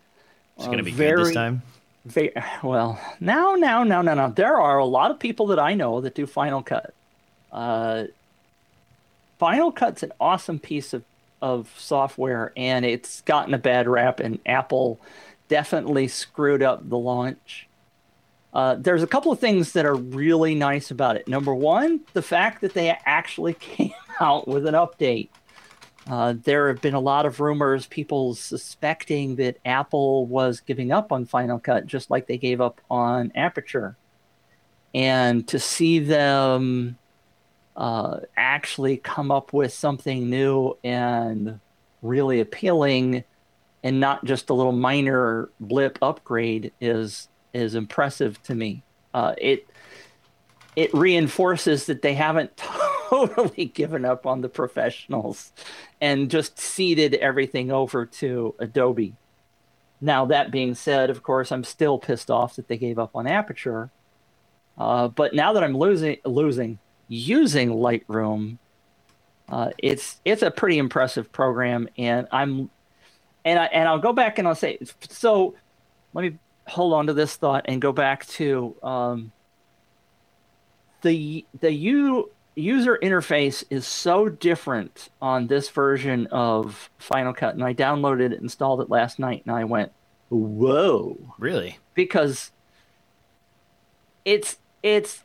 it's going to be very, good this time. Very, well, now, now, now, now, now. There are a lot of people that I know that do Final Cut. Uh, Final Cut's an awesome piece of, of software, and it's gotten a bad rap, and Apple definitely screwed up the launch. Uh, there's a couple of things that are really nice about it. Number one, the fact that they actually came out with an update. Uh, there have been a lot of rumors, people suspecting that Apple was giving up on Final Cut, just like they gave up on Aperture. And to see them uh, actually come up with something new and really appealing, and not just a little minor blip upgrade, is is impressive to me. Uh, it it reinforces that they haven't totally given up on the professionals and just ceded everything over to Adobe. Now, that being said, of course, I'm still pissed off that they gave up on Aperture. Uh, but now that I'm losing, losing, using Lightroom, uh, it's it's a pretty impressive program, and I'm, and I and I'll go back and I'll say so. Let me hold on to this thought and go back to um, the the U user interface is so different on this version of Final Cut, and I downloaded it, installed it last night, and I went, "Whoa!" Really? Because it's it's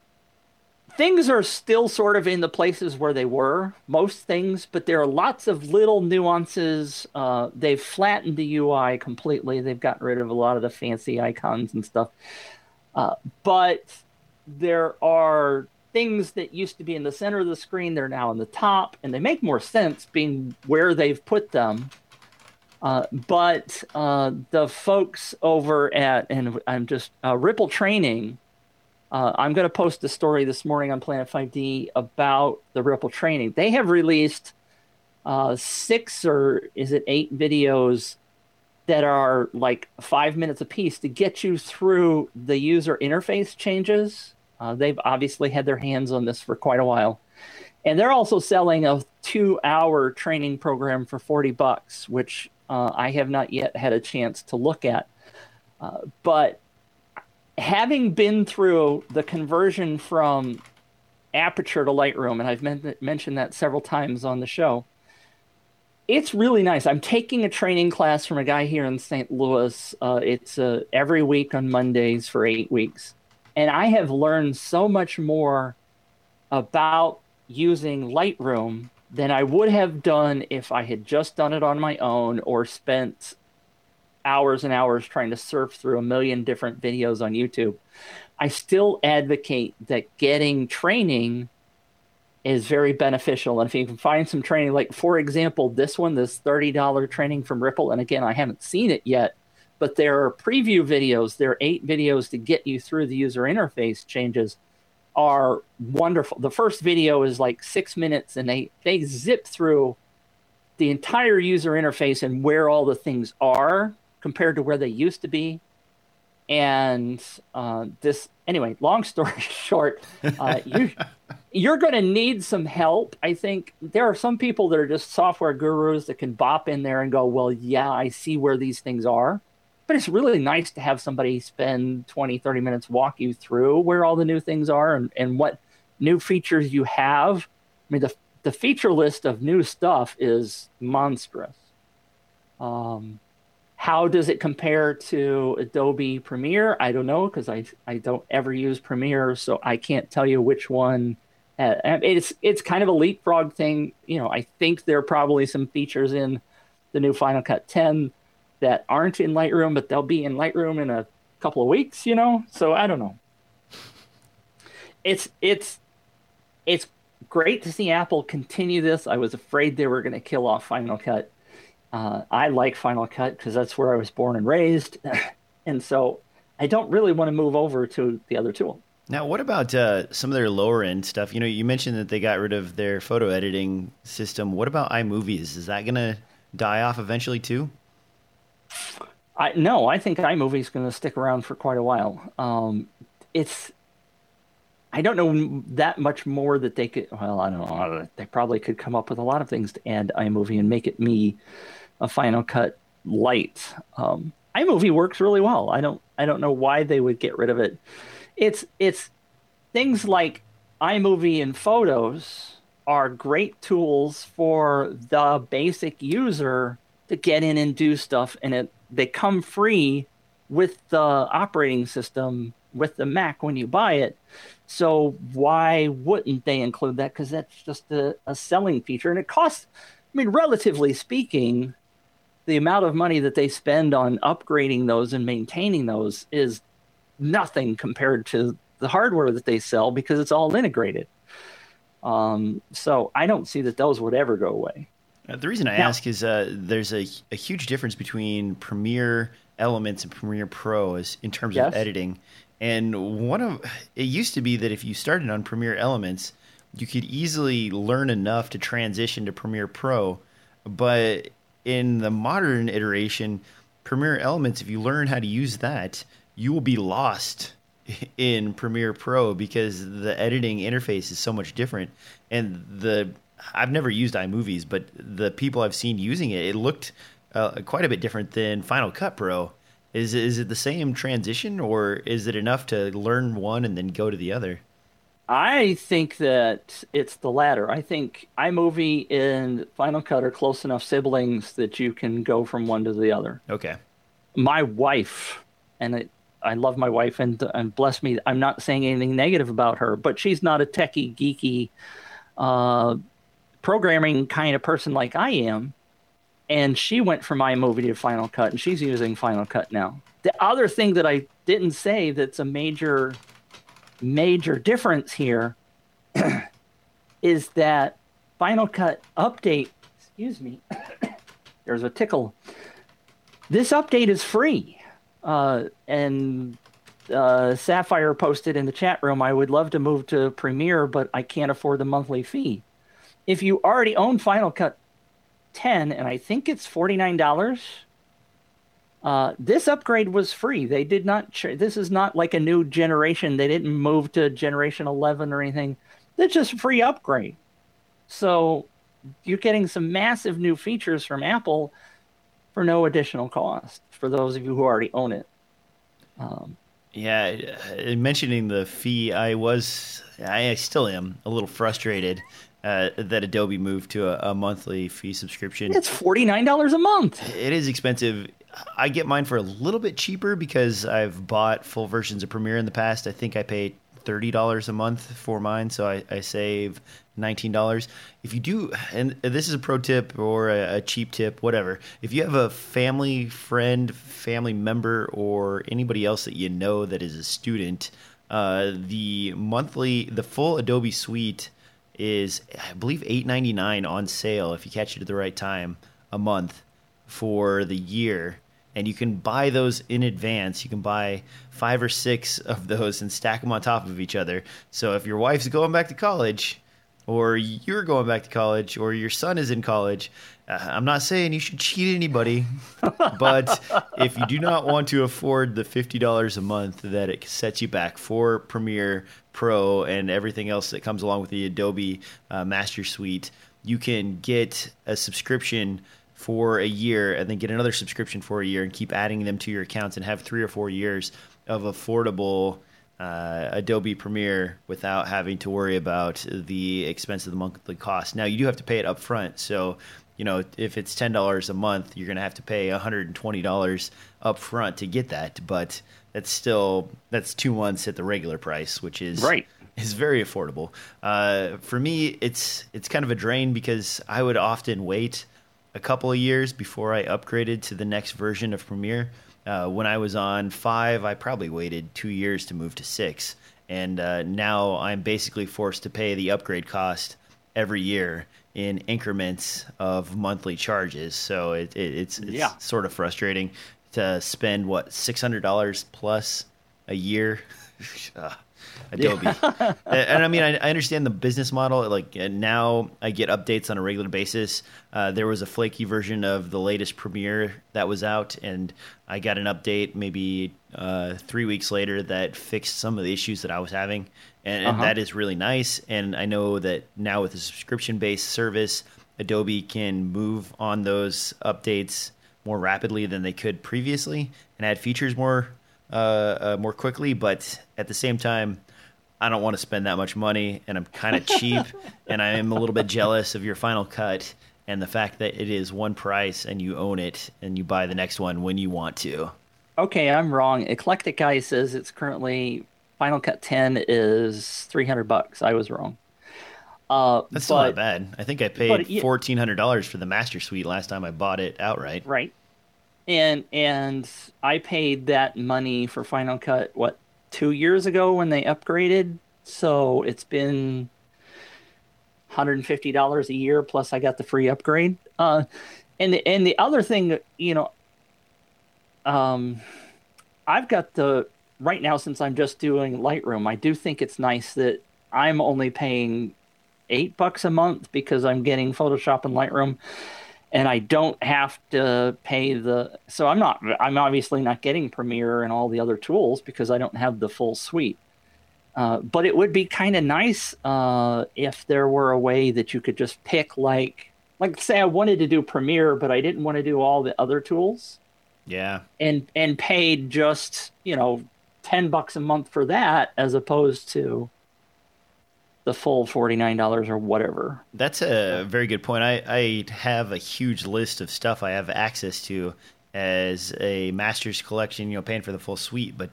things are still sort of in the places where they were, most things, but there are lots of little nuances. Uh, they've flattened the UI completely. They've gotten rid of a lot of the fancy icons and stuff. Uh, but there are things that used to be in the center of the screen, they're now in the top, and they make more sense being where they've put them. Uh, but uh, the folks over at, and I'm just, uh, Ripple Training, uh, I'm going to post a story this morning on Planet 5D about the Ripple Training. They have released uh, six or is it eight videos that are like five minutes a piece to get you through the user interface changes uh, they've obviously had their hands on this for quite a while. And they're also selling a two hour training program for 40 bucks, which uh, I have not yet had a chance to look at. Uh, but having been through the conversion from Aperture to Lightroom, and I've men- mentioned that several times on the show, it's really nice. I'm taking a training class from a guy here in St. Louis. Uh, it's uh, every week on Mondays for eight weeks. And I have learned so much more about using Lightroom than I would have done if I had just done it on my own or spent hours and hours trying to surf through a million different videos on YouTube. I still advocate that getting training is very beneficial. And if you can find some training, like for example, this one, this $30 training from Ripple, and again, I haven't seen it yet, but there are preview videos. There are eight videos to get you through the user interface changes are wonderful. The first video is like six minutes and they, they zip through the entire user interface and where all the things are compared to where they used to be. And uh, this, anyway, long story short, uh, you, you're going to need some help. I think there are some people that are just software gurus that can bop in there and go, well, yeah, I see where these things are but it's really nice to have somebody spend 20 30 minutes walk you through where all the new things are and, and what new features you have. I mean the, the feature list of new stuff is monstrous. Um, how does it compare to adobe premiere? I don't know because I, I don't ever use premiere so i can't tell you which one. Uh, it's it's kind of a leapfrog thing. You know i think there are probably some features in the new final cut 10 that aren't in Lightroom, but they'll be in Lightroom in a couple of weeks, you know? So I don't know. It's it's it's great to see Apple continue this. I was afraid they were going to kill off Final Cut. Uh, I like Final Cut because that's where I was born and raised, and so I don't really want to move over to the other tool. Now, what about uh, some of their lower end stuff? You know, you mentioned that they got rid of their photo editing system. What about iMovies? Is that going to die off eventually too? I no, I think iMovie is going to stick around for quite a while. Um, it's I don't know that much more that they could. Well, I don't know. They probably could come up with a lot of things to add iMovie and make it me a Final Cut light. Um, iMovie works really well. I don't I don't know why they would get rid of it. It's it's things like iMovie and Photos are great tools for the basic user to get in and do stuff and it they come free with the operating system with the Mac when you buy it. So why wouldn't they include that? Because that's just a, a selling feature, and it costs. I mean, relatively speaking, the amount of money that they spend on upgrading those and maintaining those is nothing compared to the hardware that they sell because it's all integrated. Um, so I don't see that those would ever go away. Uh, the reason I now, ask is uh, there's a, a huge difference between Premiere Elements and Premiere Pro as, in terms yes. of editing. And one of it used to be that if you started on Premiere Elements, you could easily learn enough to transition to Premiere Pro. But in the modern iteration, Premiere Elements, if you learn how to use that, you will be lost in Premiere Pro because the editing interface is so much different. And the I've never used iMovies, but the people I've seen using it, it looked uh, quite a bit different than Final Cut Pro. Is is it the same transition, or is it enough to learn one and then go to the other? I think that it's the latter. I think iMovie and Final Cut are close enough siblings that you can go from one to the other. Okay. My wife, and it, I love my wife, and and bless me, I'm not saying anything negative about her, but she's not a techie, geeky, uh, programming kind of person like I am and she went from iMovie to Final Cut, and she's using Final Cut now. The other thing that I didn't say that's a major, major difference here is that Final Cut update. Excuse me. There's a tickle. This update is free, uh, and uh, Sapphire posted in the chat room. I would love to move to Premiere, but I can't afford the monthly fee. If you already own Final Cut 10 and I think it's $49. Uh, this upgrade was free. They did not. Ch- this is not like a new generation. They didn't move to generation 11 or anything. It's just a free upgrade. So you're getting some massive new features from Apple for no additional cost for those of you who already own it. Um, yeah, uh, mentioning the fee, I was, I still am a little frustrated uh, that Adobe moved to a, a, monthly fee subscription. It's forty nine dollars a month. It is expensive. I get mine for a little bit cheaper because I've bought full versions of Premiere in the past. I think I pay thirty dollars a month for mine, so I, I save nineteen dollars. If you do, and this is a pro tip or a, a cheap tip, whatever. If you have a family friend, family member, or anybody else that you know that is a student, uh, the monthly, the full Adobe Suite is I believe eight ninety nine on sale if you catch it at the right time a month for the year. And you can buy those in advance. You can buy five or six of those and stack them on top of each other. So if your wife's going back to college, or you're going back to college, or your son is in college, uh, I'm not saying you should cheat anybody, but if you do not want to afford the $50 a month that it sets you back for Premiere Pro and everything else that comes along with the Adobe uh, Master Suite, you can get a subscription for a year and then get another subscription for a year and keep adding them to your accounts and have three or four years of affordable uh, Adobe Premiere without having to worry about the expense of the monthly cost. Now you do have to pay it up front, so you know, if it's ten dollars a month, you're going to have to pay hundred and twenty dollars up front to get that. But that's still that's two months at the regular price, which is right is very affordable. Uh, for me, it's it's kind of a drain because I would often wait a couple of years before I upgraded to the next version of Premiere. Uh, when I was on five, I probably waited two years to move to six, and uh, now I'm basically forced to pay the upgrade cost every year in increments of monthly charges. So it, it it's it's Yeah. sort of frustrating to spend what six hundred dollars plus a year. Adobe, and, and I mean, I, I understand the business model. Like now, I get updates on a regular basis. Uh, there was a flaky version of the latest Premiere that was out, and I got an update maybe uh, three weeks later that fixed some of the issues that I was having, and, and Uh-huh. that is really nice. And I know that now with a subscription-based service, Adobe can move on those updates more rapidly than they could previously and add features more uh, uh, more quickly. But at the same time, I don't want to spend that much money, and I'm kind of cheap, and I am a little bit jealous of your Final Cut and the fact that it is one price and you own it and you buy the next one when you want to. Okay, I'm wrong. Eclectic Guy says it's currently Final Cut 10 is 300 bucks. I was wrong. Uh, That's still but, not bad. I think I paid fourteen hundred dollars for the Master Suite last time I bought it outright. Right. And and I paid that money for Final Cut what two years ago when they upgraded. So it's been $150 a year plus I got the free upgrade. Uh, and the, and the other thing, you know, um, I've got the right now since I'm just doing Lightroom. I do think it's nice that I'm only paying eight bucks a month because I'm getting Photoshop and Lightroom, and I don't have to pay the. So I'm not. I'm obviously not getting Premiere and all the other tools because I don't have the full suite. Uh, but it would be kind of nice uh, if there were a way that you could just pick like like say I wanted to do Premiere, but I didn't want to do all the other tools Yeah, and and paid just you know 10 bucks a month for that as opposed to the full $49 or whatever That's a very good point. I, I have a huge list of stuff I have access to as a master's collection, you know, paying for the full suite, but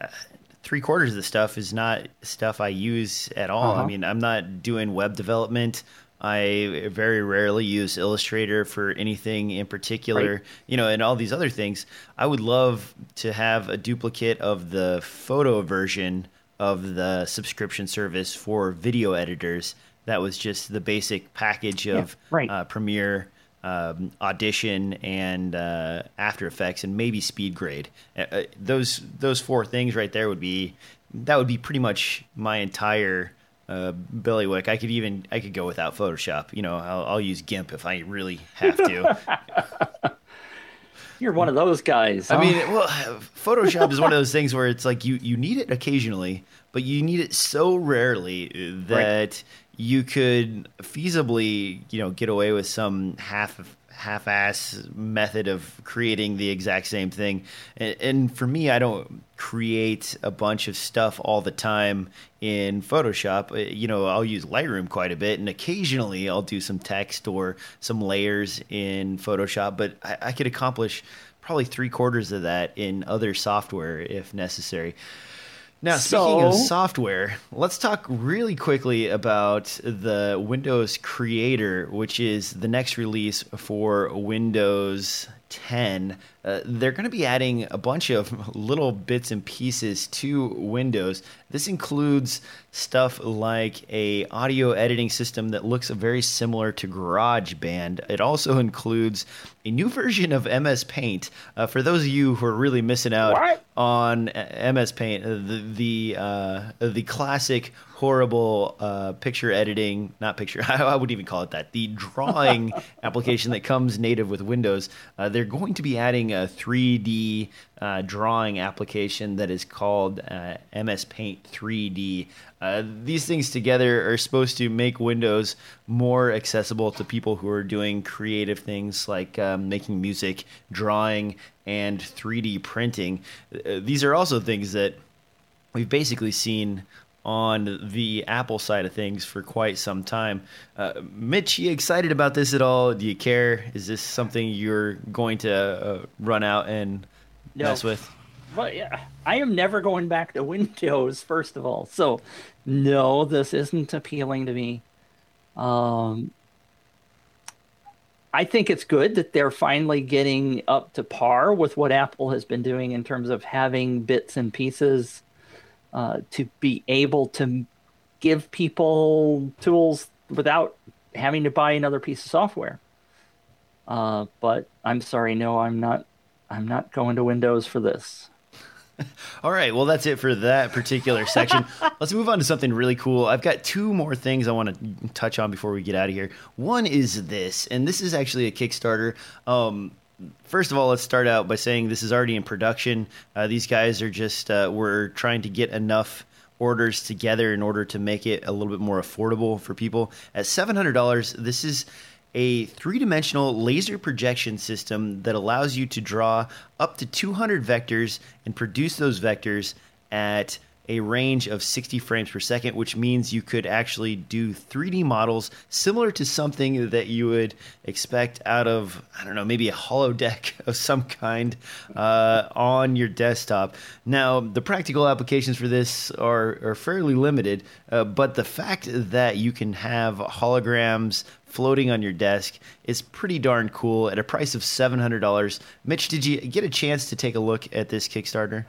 uh, three quarters of the stuff is not stuff I use at all. I Uh-huh. mean, I'm not doing web development. I very rarely use Illustrator for anything in particular, Right. you know, and all these other things. I would love to have a duplicate of the photo version of the subscription service for video editors. That was just the basic package of right. uh, Premiere, um, Audition, and uh, After Effects, and maybe SpeedGrade. Uh, uh, those those four things right there would be that would be pretty much my entire uh, Billywick. I could even I could go without Photoshop. You know, I'll, I'll use GIMP if I really have to. you're one of those guys I mean, well, Photoshop is one of those things where it's like you you need it occasionally, but you need it so rarely that you could feasibly, you know, get away with some half half-ass method of creating the exact same thing. And, and for me, I don't create a bunch of stuff all the time in Photoshop. Uh, You know, I'll use Lightroom quite a bit, and occasionally I'll do some text or some layers in Photoshop. But I, I could accomplish probably three quarters of that in other software if necessary. Now, speaking of software, let's talk really quickly about the Windows Creator, which is the next release for Windows 10. Uh, they're going to be adding a bunch of little bits and pieces to Windows. This includes stuff like a audio editing system that looks very similar to GarageBand. It also includes a new version of MS Paint. Uh, for those of you who are really missing out What? on uh, MS Paint, uh, the the uh, the classic horrible uh, picture editing, not picture, I wouldn't even call it that, the drawing application that comes native with Windows. Uh, they're going to be adding a 3D uh, drawing application that is called uh, MS Paint 3D. Uh, these things together are supposed to make Windows more accessible to people who are doing creative things like um, making music, drawing, and 3D printing. Uh, these are also things that we've basically seen on the Apple side of things for quite some time. Uh, Mitch, you excited about this at all? Do you care? Is this something you're going to uh, run out and No. mess with? But yeah, I am never going back to Windows. First of all, so no, this isn't appealing to me. Um, I think it's good that they're finally getting up to par with what Apple has been doing in terms of having bits and pieces uh, to be able to give people tools without having to buy another piece of software. Uh, but I'm sorry, no, I'm not. I'm not going to Windows for this. All right, well, that's it for that particular section. Let's move on to something really cool. I've got two more things I want to touch on before we get out of here. One is this, and this is actually a Kickstarter. Um, first of all, let's start out by saying this is already in production. Uh, these guys are just uh, we're trying to get enough orders together in order to make it a little bit more affordable for people. At seven hundred dollars, this is a three dimensional laser projection system that allows you to draw up to 200 vectors and produce those vectors at a range of 60 frames per second, which means you could actually do 3D models similar to something that you would expect out of, I don't know, maybe a holodeck of some kind uh, on your desktop. Now, the practical applications for this are, are fairly limited, uh, but the fact that you can have holograms floating on your desk is pretty darn cool at a price of $700. Mitch, did you get a chance to take a look at this Kickstarter?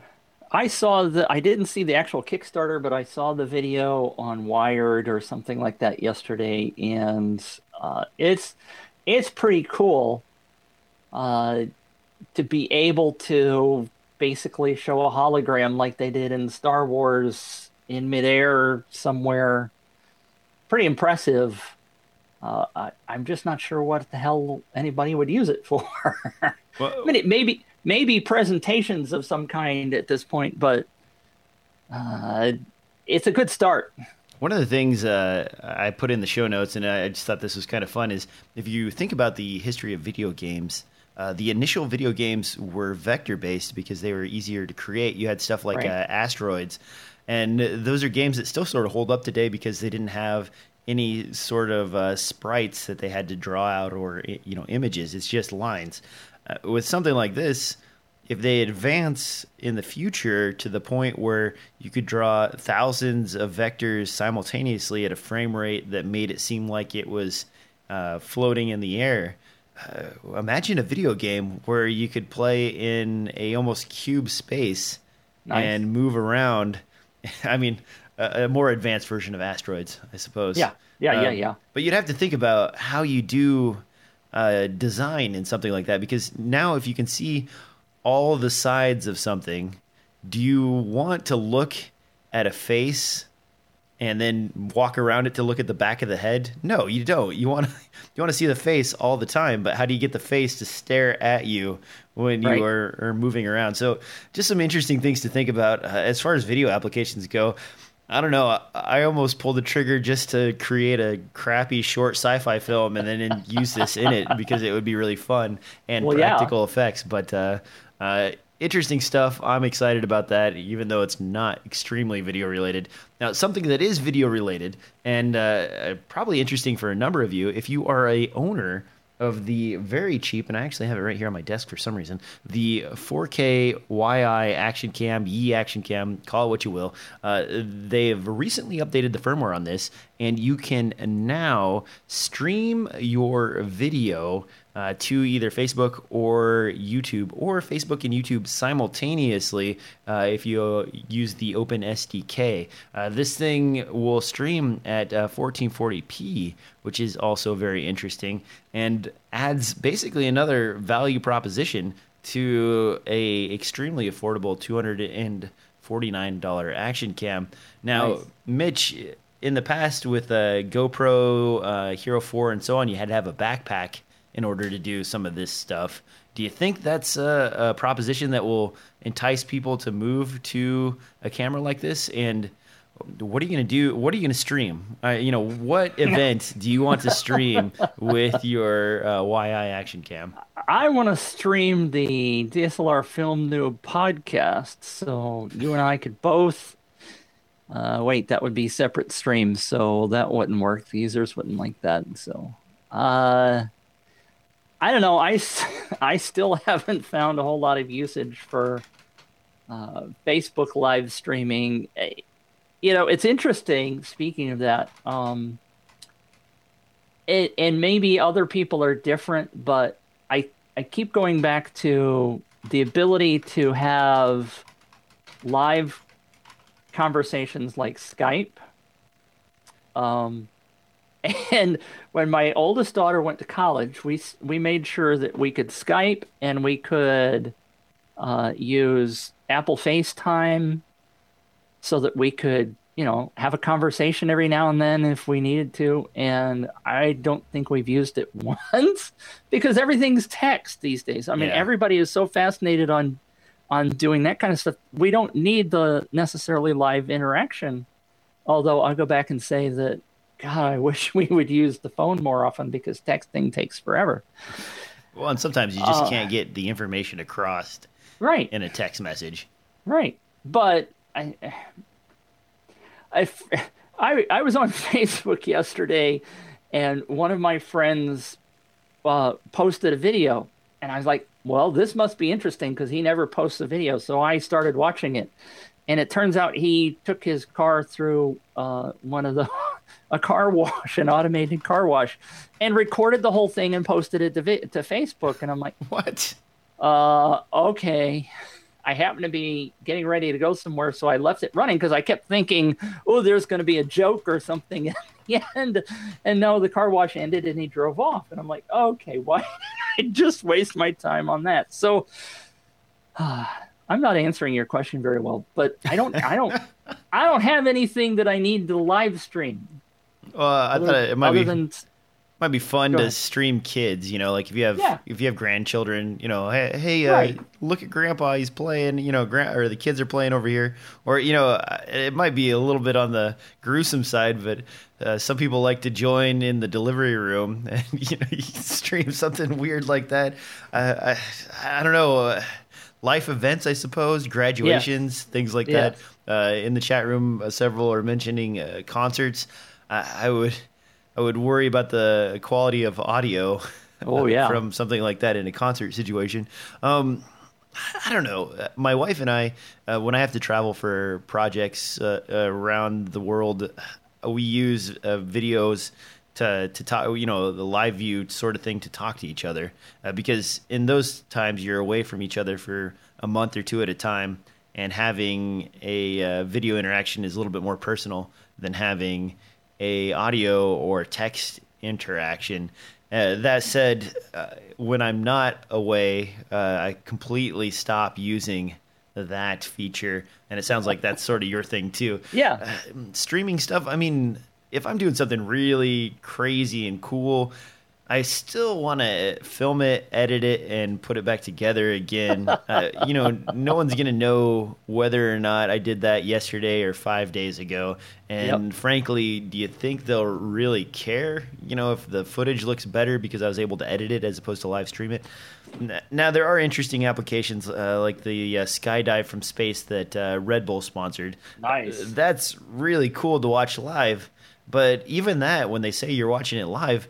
I saw the. I didn't see the actual Kickstarter, but I saw the video on Wired or something like that yesterday, and uh, it's it's pretty cool uh, to be able to basically show a hologram like they did in Star Wars in midair somewhere. Pretty impressive. Uh, I, am just not sure what the hell anybody would use it for. well, I mean, it maybe maybe presentations of some kind at this point, but uh, it's a good start. One of the things uh, I put in the show notes, and I just thought this was kind of fun, is if you think about the history of video games, uh, the initial video games were vector based because they were easier to create. You had stuff like right. uh, Asteroids, and those are games that still sort of hold up today because they didn't have any sort of uh, sprites that they had to draw out or you know images. It's just lines. Uh, with something like this, if they advance in the future to the point where you could draw thousands of vectors simultaneously at a frame rate that made it seem like it was uh, floating in the air, uh, imagine a video game where you could play in a almost cube space nice. and move around. I mean, a, a, more advanced version of asteroids, I suppose. Yeah, yeah, um, yeah, yeah. But you'd have to think about how you do uh, design in something like that because now if you can see all the sides of something, do you want to look at a face and then walk around it to look at the back of the head? No, you don't. You want to you want to see the face all the time, but how do you get the face to stare at you when you are, are moving around? So, just some interesting things to think about uh, as far as video applications go. I don't know. I almost pulled the trigger just to create a crappy short sci-fi film and then use this in it because it would be really fun and well, practical yeah. effects. But uh, uh, interesting stuff. I'm excited about that, even though it's not extremely video related. Now, something that is video related and uh, probably interesting for a number of you, if you are a owner of the very cheap, and I actually have it right here on my desk for some reason, the 4K YI Action Cam, Yi Action Cam, call it what you will. Uh, they've recently updated the firmware on this, and you can now stream your video uh, to either Facebook or YouTube, or Facebook and YouTube simultaneously uh, if you use the Open SDK. Uh, this thing will stream at 1440p, uh, which is also very interesting and adds basically another value proposition to a extremely affordable $249 action cam. Now, nice. Mitch, in the past with a GoPro, uh, Hero 4, and so on, you had to have a backpack in order to do some of this stuff. Do you think that's a, a proposition that will entice people to move to a camera like this? And what are you going to do? What are you going to stream? Uh, you know, what event do you want to stream with your uh, YI Action Cam? I want to stream the DSLR Film Noob podcast, so you and I could both. Uh, wait, that would be separate streams, so that wouldn't work. The users wouldn't like that. So, uh, I don't know. I, I still haven't found a whole lot of usage for uh, Facebook live streaming. Eh, you know, it's interesting. Speaking of that, um, it, and maybe other people are different, but I I keep going back to the ability to have live conversations like Skype. Um, And when my oldest daughter went to college, we we made sure that we could Skype and we could uh, use Apple FaceTime so that we could, you know, have a conversation every now and then if we needed to. And I don't think we've used it once because everything's text these days. I mean, Yeah. everybody is so fascinated on on doing that kind of stuff. We don't need the necessarily live interaction. Although I'll go back and say that God, I wish we would use the phone more often because texting takes forever. Well, and sometimes you just Uh, can't get the information across Right. in a text message. Right. But I, I, I, I was on Facebook yesterday and one of my friends uh, posted a video. And I was like, well, this must be interesting because he never posts a video. So I started watching it. And it turns out he took his car through uh, one of the, a car wash, an automated car wash, and recorded the whole thing and posted it to, vi- to Facebook. And I'm like, What? uh, okay. I happened to be getting ready to go somewhere, so I left it running because I kept thinking, oh, there's going to be a joke or something at the end. And no, the car wash ended and he drove off. And I'm like, okay, why did I just waste my time on that? So I'm not answering your question very well, but I don't, I don't, I don't have anything that I need to live stream. Well, I Other, thought it might be than might be fun to ahead. stream kids. You know, like if you have Yeah. if you have grandchildren, you know, hey, hey uh, Right. look at Grandpa, he's playing. You know, grand or the kids are playing over here, or you know, uh, it might be a little bit on the gruesome side, but. Uh, some people like to join in the delivery room, and you know, you stream something weird like that. Uh, I, I don't know, uh, life events, I suppose, graduations, things like Yeah. that. Uh, in the chat room, uh, several are mentioning uh, concerts. I, I would, I would worry about the quality of audio. Oh, yeah. from something like that in a concert situation. Um, I don't know. Uh, My wife and I, uh, when I have to travel for projects uh, around the world, uh, we use uh, videos to to talk. You know, the live view sort of thing to talk to each other uh, because in those times you're away from each other for a month or two at a time, and having a uh, video interaction is a little bit more personal than having a audio or text interaction. Uh, that said, uh, when I'm not away, uh, I completely stop using that feature, and it sounds like that's sort of your thing too. Yeah. Uh, streaming stuff. I mean, if I'm doing something really crazy and cool, I still want to film it, edit it, and put it back together again. uh, you know, no one's gonna know whether or not I did that yesterday or five days ago. And Yep. frankly, do you think they'll really care? You know, if the footage looks better because I was able to edit it as opposed to live stream it. Now there are interesting applications uh, like the uh, skydive from space that uh, Red Bull sponsored. Nice. That's really cool to watch live. But even that, when they say you're watching it live,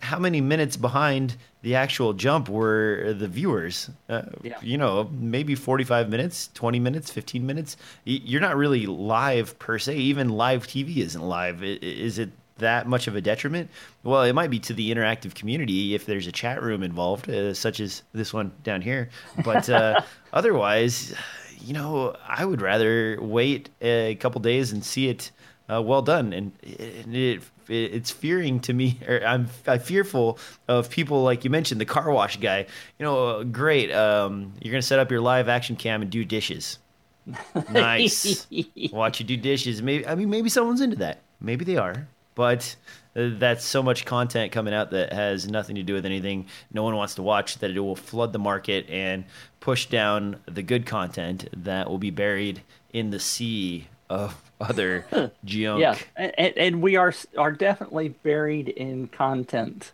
how many minutes behind the actual jump were the viewers? Uh, Yeah. You know, maybe 45 minutes, 20 minutes, 15 minutes. You're not really live per se. Even live TV isn't live. Is it that much of a detriment? Well, it might be to the interactive community if there's a chat room involved, uh, such as this one down here. But uh, otherwise, you know, I would rather wait a couple days and see it uh, well done. And it, it, it's fearing to me, or I'm, I'm fearful of people like you mentioned, the car wash guy. You know, great. Um, you're gonna set up your live action cam and do dishes. Nice. Watch you do dishes. Maybe I mean maybe someone's into that. Maybe they are. But uh, that's so much content coming out that has nothing to do with anything no one wants to watch that it will flood the market and push down the good content that will be buried in the sea of other junk. Yeah, and, and we are are definitely buried in content.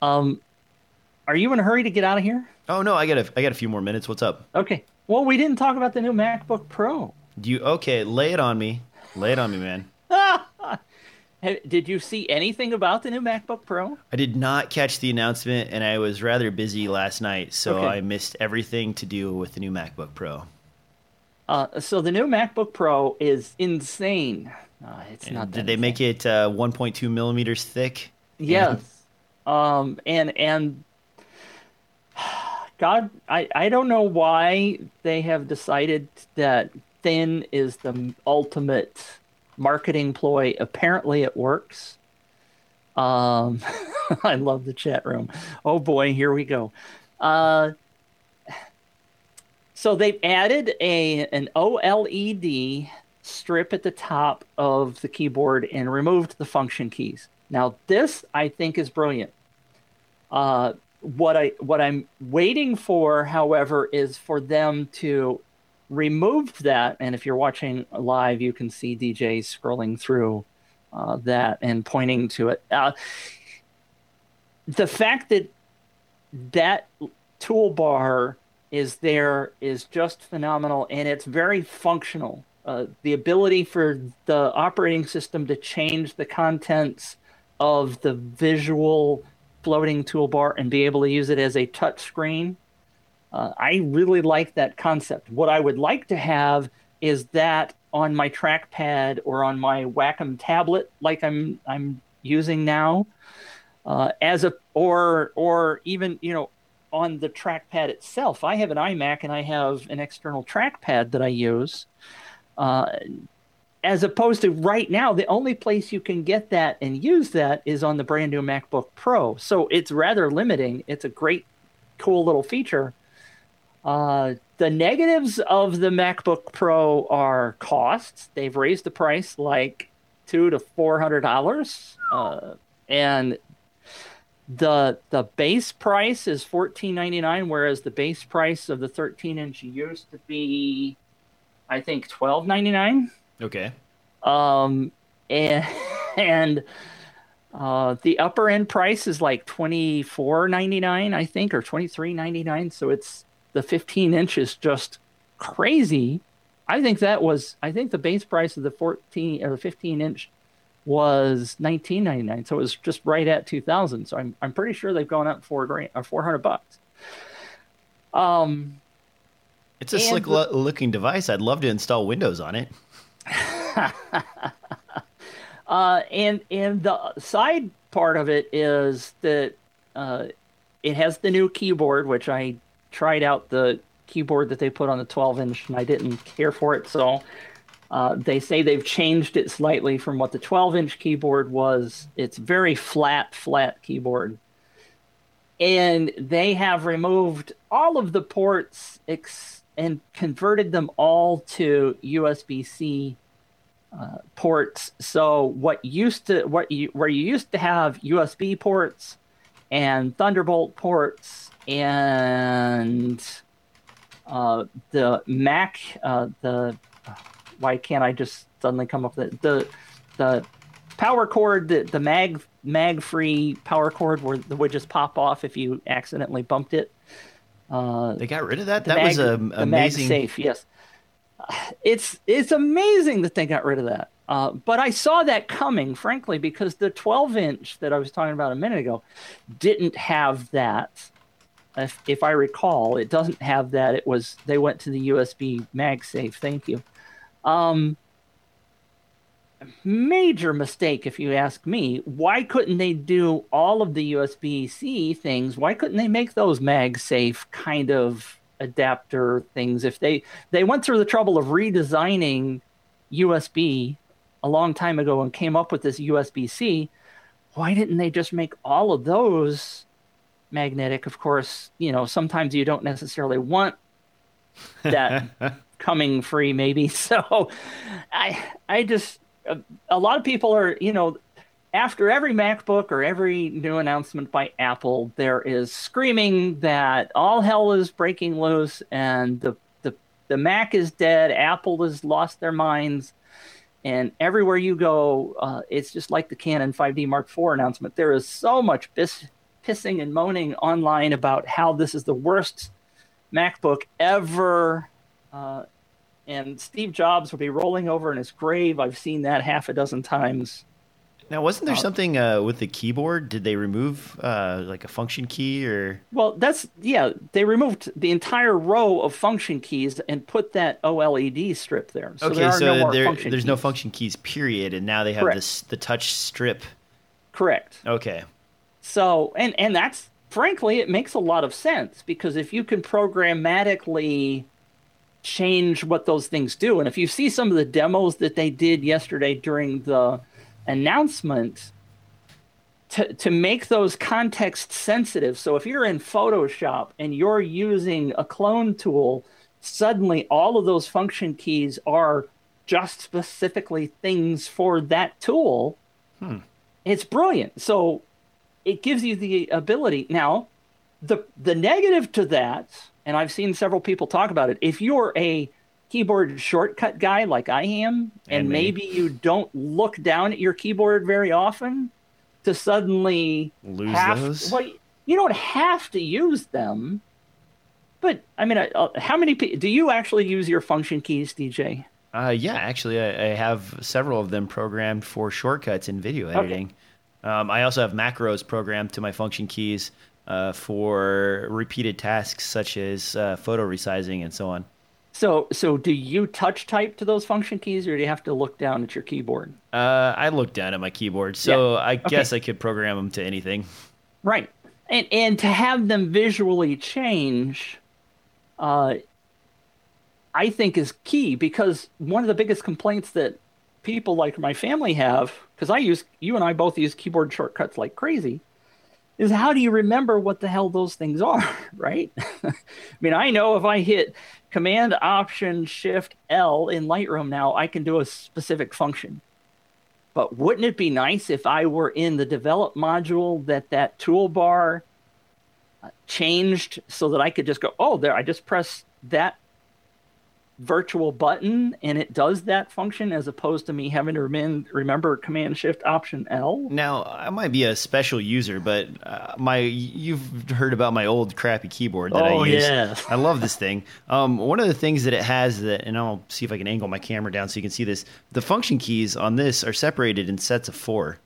Um, are you in a hurry to get out of here? Oh no, I got a I got a few more minutes. What's up? Okay. Well, we didn't talk about the new MacBook Pro. Do you okay, lay it on me. Lay it on me, man. Did you see anything about the new MacBook Pro? I did not catch the announcement and I was rather busy last night, so Okay. I missed everything to do with the new MacBook Pro. Uh, so the new MacBook Pro is insane. Uh, it's not. Did they make it uh, 1.2 millimeters thick? Yes. Um, and and God, I I don't know why they have decided that thin is the ultimate marketing ploy. Apparently, it works. Um, I love the chat room. Oh boy, here we go. Uh, so they've added a an OLED strip at the top of the keyboard and removed the function keys. Now this I think is brilliant. Uh, what I what I'm waiting for, however, is for them to remove that. And if you're watching live, you can see Deejay scrolling through uh, that and pointing to it. Uh, the fact that that toolbar is there is just phenomenal and it's very functional. Uh, the ability for the operating system to change the contents of the visual floating toolbar and be able to use it as a touch screen. Uh, I really like that concept. What I would like to have is that on my trackpad or on my Wacom tablet, like I'm I'm using now, uh, as a or or even you know on the trackpad itself. I have an iMac and I have an external trackpad that I use. Uh, as opposed to right now, the only place you can get that and use that is on the brand new MacBook Pro. So it's rather limiting. It's a great, cool little feature. Uh, the negatives of the MacBook Pro are costs. They've raised the price like two to four hundred dollars, uh, and the the base price is fourteen ninety nine, whereas the base price of the thirteen inch used to be, I think, twelve ninety nine. Okay. Um, and and uh, the upper end price is like twenty four ninety nine, I think, or twenty three ninety nine. So it's the fifteen inch is just crazy. I think that was I think the base price of the fourteen or the fifteen inch was nineteen ninety nine. So it was just right at two thousand. So I'm I'm pretty sure they've gone up four grand or four hundred bucks. Um, it's a slick the, looking device. I'd love to install Windows on it. uh, and and the side part of it is that uh, it has the new keyboard, which I tried out the keyboard that they put on the 12 inch, and I didn't care for it. So uh, they say they've changed it slightly from what the 12 inch keyboard was. It's very flat, flat keyboard. And they have removed all of the ports ex- and converted them all to USB C uh, ports. So what used to what you where you used to have USB ports and Thunderbolt ports and uh, the Mac uh, the why can't I just suddenly come up with it? the the power cord the, the mag mag free power cord where the would just pop off if you accidentally bumped it. Uh, they got rid of that. That mag, was a, amazing. safe, yes it's it's amazing that they got rid of that. Uh, but I saw that coming, frankly, because the 12 inch that I was talking about a minute ago didn't have that. If, if I recall, it doesn't have that. It was they went to the USB MagSafe. Thank you. Um, major mistake, if you ask me. Why couldn't they do all of the USB C things? Why couldn't they make those MagSafe kind of adapter things if they they went through the trouble of redesigning USB a long time ago and came up with this USB-C why didn't they just make all of those magnetic of course you know sometimes you don't necessarily want that coming free maybe so i i just a, a lot of people are you know after every MacBook or every new announcement by Apple, there is screaming that all hell is breaking loose and the, the, the Mac is dead, Apple has lost their minds. And everywhere you go, uh, it's just like the Canon 5D Mark IV announcement. There is so much piss, pissing and moaning online about how this is the worst MacBook ever. Uh, and Steve Jobs will be rolling over in his grave. I've seen that half a dozen times now, wasn't there uh, something uh, with the keyboard? Did they remove uh, like a function key or? Well, that's yeah. They removed the entire row of function keys and put that OLED strip there. So okay, there so no there, there's keys. no function keys, period. And now they have Correct. this the touch strip. Correct. Okay. So and and that's frankly it makes a lot of sense because if you can programmatically change what those things do, and if you see some of the demos that they did yesterday during the announcement to, to make those context sensitive. So if you're in Photoshop and you're using a clone tool, suddenly all of those function keys are just specifically things for that tool. Hmm. It's brilliant. So it gives you the ability. Now, the the negative to that, and I've seen several people talk about it, if you're a keyboard shortcut guy like I am, and, and maybe you don't look down at your keyboard very often, to suddenly lose have, those. Well, you don't have to use them, but I mean, uh, how many do you actually use your function keys, Deejay? Uh, yeah, actually, I, I, have several of them programmed for shortcuts in video editing. Okay. Um, I also have macros programmed to my function keys uh, for repeated tasks such as uh, photo resizing and so on. So, so do you touch type to those function keys, or do you have to look down at your keyboard? Uh, I look down at my keyboard, so yeah. I okay. guess I could program them to anything. Right, and and to have them visually change, uh, I think is key because one of the biggest complaints that people like my family have, because I use you and I both use keyboard shortcuts like crazy, is how do you remember what the hell those things are, right? I mean, I know if I hit Command Option Shift L in Lightroom now, I can do a specific function. But wouldn't it be nice if I were in the develop module that that toolbar uh, changed so that I could just go, oh, there, I just press that virtual button and it does that function as opposed to me having to rem- remember command shift option L. Now, I might be a special user, but uh, my you've heard about my old crappy keyboard that oh, I use. Yeah. I love this thing. Um, one of the things that it has that and I'll see if I can angle my camera down so you can see this. The function keys on this are separated in sets of 4.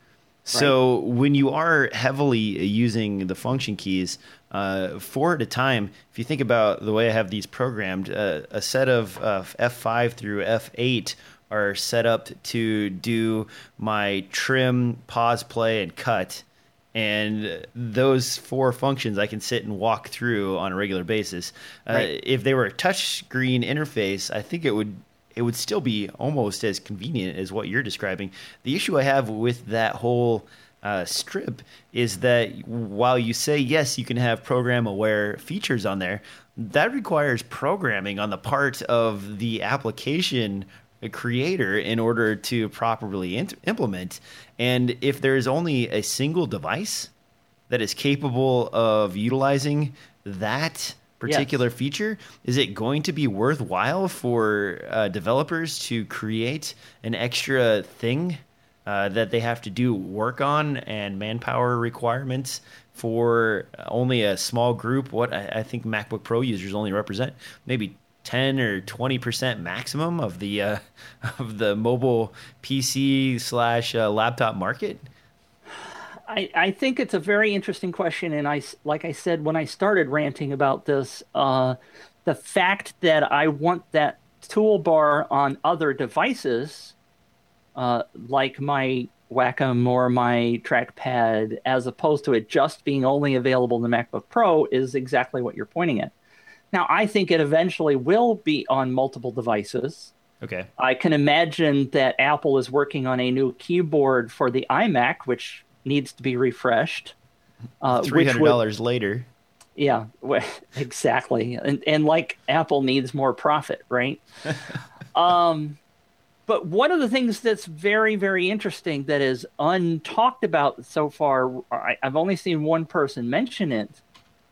So right. when you are heavily using the function keys, uh, four at a time, if you think about the way I have these programmed, uh, a set of uh, F5 through F8 are set up to do my trim, pause, play, and cut. And those four functions I can sit and walk through on a regular basis. Uh, right. If they were a touchscreen interface, I think it would it would still be almost as convenient as what you're describing. The issue I have with that whole uh, strip is that while you say yes, you can have program aware features on there, that requires programming on the part of the application creator in order to properly int- implement. And if there is only a single device that is capable of utilizing that particular yes. feature, is it going to be worthwhile for uh, developers to create an extra thing uh, that they have to do work on and manpower requirements for only a small group? What I, I think MacBook Pro users only represent maybe 10 or 20 percent maximum of the uh, of the mobile PC slash uh, laptop market. I, I think it's a very interesting question, and I like I said when I started ranting about this, uh, the fact that I want that toolbar on other devices, uh, like my Wacom or my trackpad, as opposed to it just being only available in the MacBook Pro, is exactly what you're pointing at. Now, I think it eventually will be on multiple devices. Okay. I can imagine that Apple is working on a new keyboard for the iMac, which needs to be refreshed. Uh, Three hundred dollars later. Yeah, exactly, and and like Apple needs more profit, right? um, but one of the things that's very very interesting that is untalked about so far, I, have only seen one person mention it,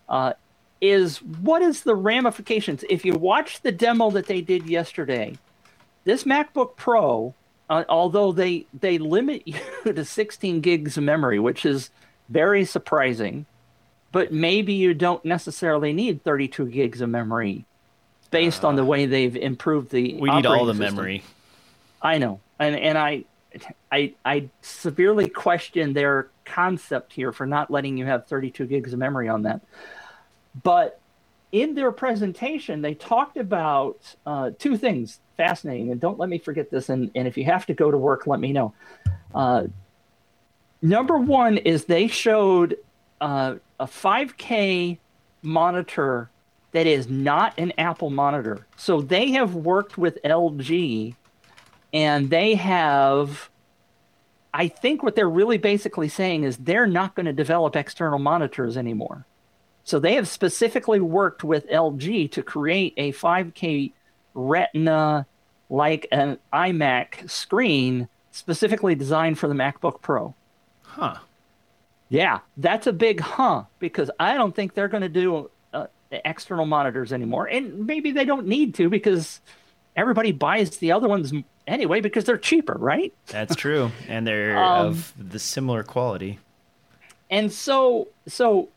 uh, is what is the ramifications if you watch the demo that they did yesterday? This MacBook Pro uh, although they they limit you to 16 gigs of memory, which is very surprising. But maybe you don't necessarily need 32 gigs of memory, based uh, on the uh, way they've improved the. We need all the system. memory. I know, and and I, I I severely question their concept here for not letting you have 32 gigs of memory on that. But in their presentation, they talked about uh, two things fascinating. And don't let me forget this. And, and if you have to go to work, let me know. Uh, number one is they showed uh, a 5K monitor that is not an Apple monitor. So they have worked with LG and they have I think what they're really basically saying is they're not going to develop external monitors anymore. So they have specifically worked with LG to create a 5K Retina like an iMac screen specifically designed for the MacBook Pro. Huh. Yeah, that's a big huh because I don't think they're going to do uh, external monitors anymore. And maybe they don't need to because everybody buys the other ones anyway because they're cheaper, right? That's true. And they're um, of the similar quality. And so so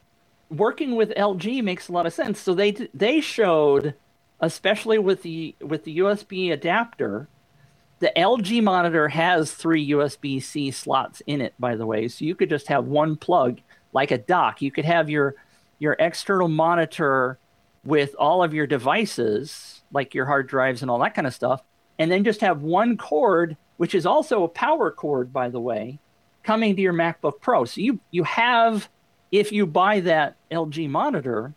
working with LG makes a lot of sense. So they they showed especially with the with the USB adapter the LG monitor has three USB C slots in it, by the way. So you could just have one plug, like a dock. You could have your your external monitor with all of your devices, like your hard drives and all that kind of stuff, and then just have one cord, which is also a power cord, by the way, coming to your MacBook Pro. So you you have, if you buy that LG monitor,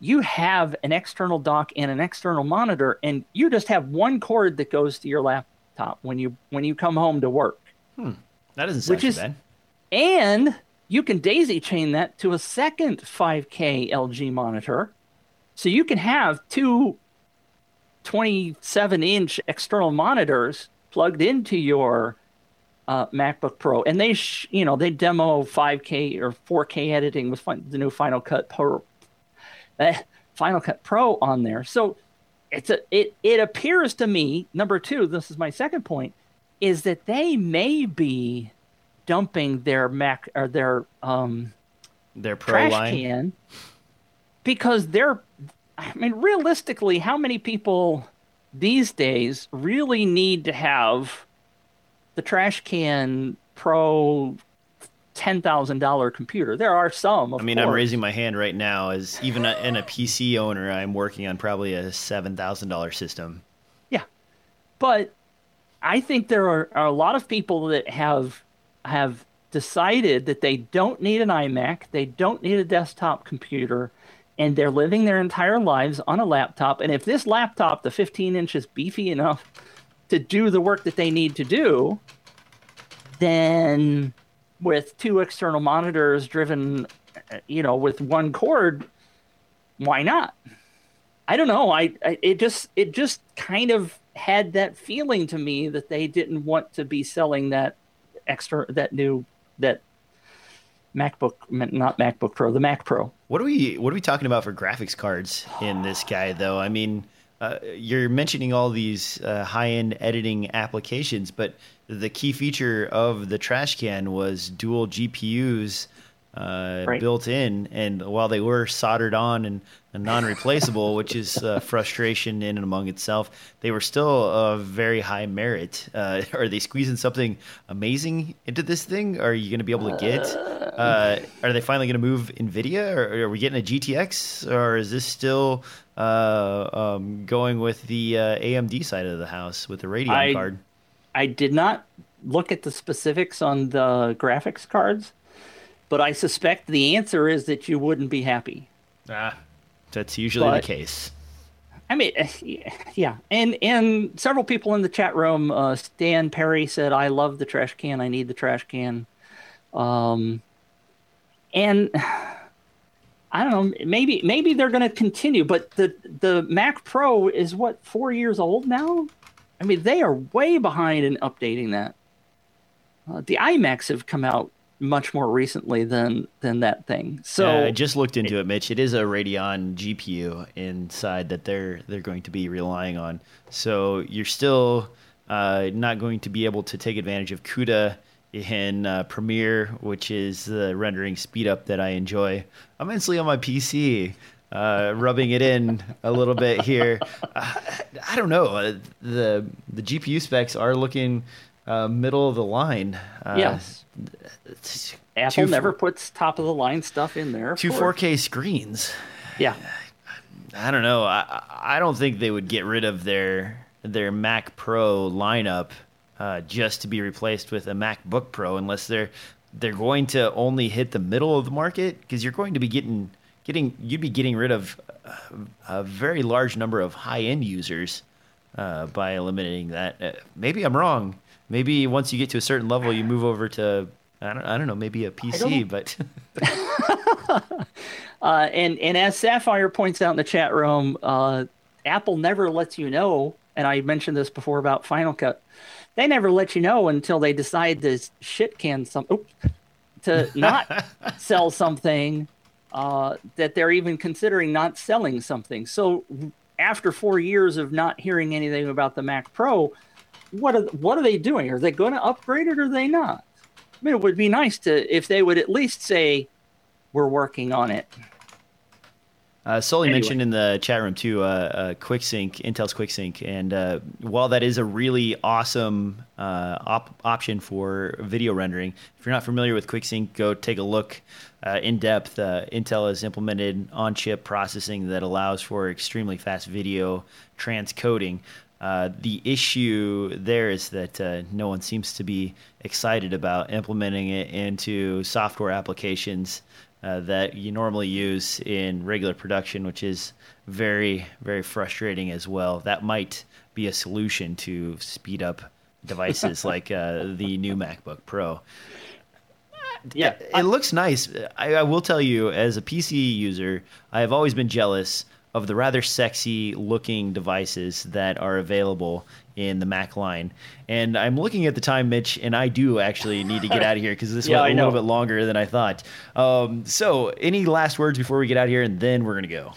you have an external dock and an external monitor, and you just have one cord that goes to your laptop when you when you come home to work. Hmm. That doesn't sound which is, bad. And you can daisy chain that to a second 5K LG monitor, so you can have two 27 inch external monitors plugged into your uh, MacBook Pro, and they, sh- you know, they demo 5K or 4K editing with fin- the new Final Cut Pro, uh, Final Cut Pro on there. So it's a it it appears to me number two. This is my second point, is that they may be dumping their Mac or their um their Pro trash line can because they're. I mean, realistically, how many people these days really need to have the trash can Pro ten thousand dollar computer. There are some. I mean, course. I'm raising my hand right now as even a, in a PC owner, I'm working on probably a seven thousand dollar system. Yeah, but I think there are, are a lot of people that have have decided that they don't need an iMac, they don't need a desktop computer, and they're living their entire lives on a laptop. And if this laptop, the 15 inch, is beefy enough to do the work that they need to do, then with two external monitors driven, you know, with one cord, why not? I don't know. I, I it just it just kind of had that feeling to me that they didn't want to be selling that extra that new that MacBook not MacBook Pro the Mac Pro. What are we what are we talking about for graphics cards in this guy though? I mean, uh, you're mentioning all these uh, high end editing applications, but the key feature of the trash can was dual GPUs uh, right. built in, and while they were soldered on and, and non-replaceable, which is uh, frustration in and among itself, they were still of very high merit. Uh, are they squeezing something amazing into this thing? Are you going to be able to get? Uh, are they finally going to move Nvidia, or are we getting a GTX, or is this still uh, um, going with the uh, AMD side of the house with the Radeon I, card? I did not look at the specifics on the graphics cards, but I suspect the answer is that you wouldn't be happy. Ah, that's usually but, the case. I mean, yeah, and and several people in the chat room. Uh, Stan Perry said, "I love the trash can. I need the trash can." Um, and I don't know. Maybe maybe they're going to continue, but the the Mac Pro is what four years old now. I mean, they are way behind in updating that. Uh, the iMacs have come out much more recently than than that thing. So yeah, I just looked into it, it, Mitch. It is a Radeon GPU inside that they're they're going to be relying on. So you're still uh, not going to be able to take advantage of CUDA in uh, Premiere, which is the rendering speed up that I enjoy immensely on my PC uh, rubbing it in a little bit here. Uh, I don't know. Uh, the the GPU specs are looking uh, middle of the line. Uh, yes. Apple never puts top of the line stuff in there. Two four K screens. Yeah. I don't know. I I don't think they would get rid of their their Mac Pro lineup uh, just to be replaced with a MacBook Pro unless they're they're going to only hit the middle of the market because you're going to be getting getting you'd be getting rid of a very large number of high end users uh, by eliminating that. Uh, maybe I'm wrong. Maybe once you get to a certain level, you move over to I don't, I don't know, maybe a PC, but. uh, and and as Sapphire points out in the chat room, uh, Apple never lets you know. And I mentioned this before about Final Cut. They never let you know until they decide to shit can some oops, to not sell something uh, that they're even considering not selling something. So after four years of not hearing anything about the Mac Pro, what are what are they doing? Are they going to upgrade it or are they not? I mean, it would be nice to if they would at least say we're working on it. Uh, Sully anyway. mentioned in the chat room too, uh, uh, QuickSync, Intel's QuickSync, and uh, while that is a really awesome uh, op- option for video rendering, if you're not familiar with QuickSync, go take a look uh, in depth. Uh, Intel has implemented on-chip processing that allows for extremely fast video transcoding. Uh, the issue there is that uh, no one seems to be excited about implementing it into software applications uh, that you normally use in regular production, which is very, very frustrating as well. That might be a solution to speed up devices like uh, the new MacBook Pro. Yeah, it looks nice. I, I will tell you, as a PC user, I have always been jealous of the rather sexy looking devices that are available in the Mac line. And I'm looking at the time, Mitch, and I do actually need to get out of here because this yeah, went a little bit longer than I thought. Um, so, any last words before we get out of here, and then we're going to go?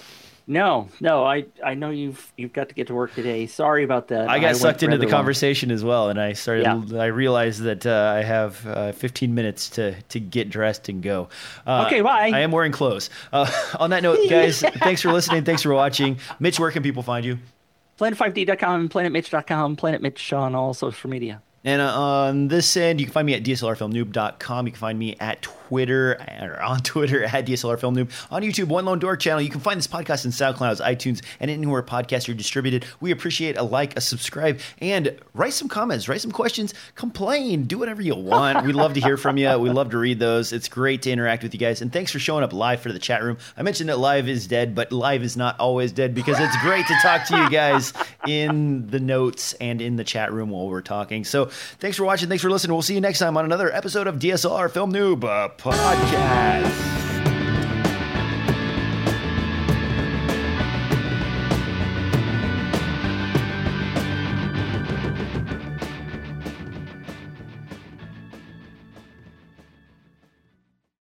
No, no, I I know you've you've got to get to work today. Sorry about that. I got I sucked into the long. conversation as well, and I started. Yeah. I realized that uh, I have uh, 15 minutes to to get dressed and go. Uh, okay, bye. I am wearing clothes. Uh, on that note, guys, thanks for listening. Thanks for watching. Mitch, where can people find you? Planet5D.com, PlanetMitch.com, Planet Mitch on all social media. And uh, on this end, you can find me at DSLRFilmNoob.com. You can find me at Twitter, or on Twitter at DSLRFilmNoob. On YouTube, One Lone Door channel. You can find this podcast in SoundCloud, iTunes, and anywhere podcasts are distributed. We appreciate a like, a subscribe, and write some comments, write some questions, complain, do whatever you want. we love to hear from you. We love to read those. It's great to interact with you guys. And thanks for showing up live for the chat room. I mentioned that live is dead, but live is not always dead because it's great to talk to you guys in the notes and in the chat room while we're talking. So thanks for watching. Thanks for listening. We'll see you next time on another episode of DSLR Film Noob Podcast.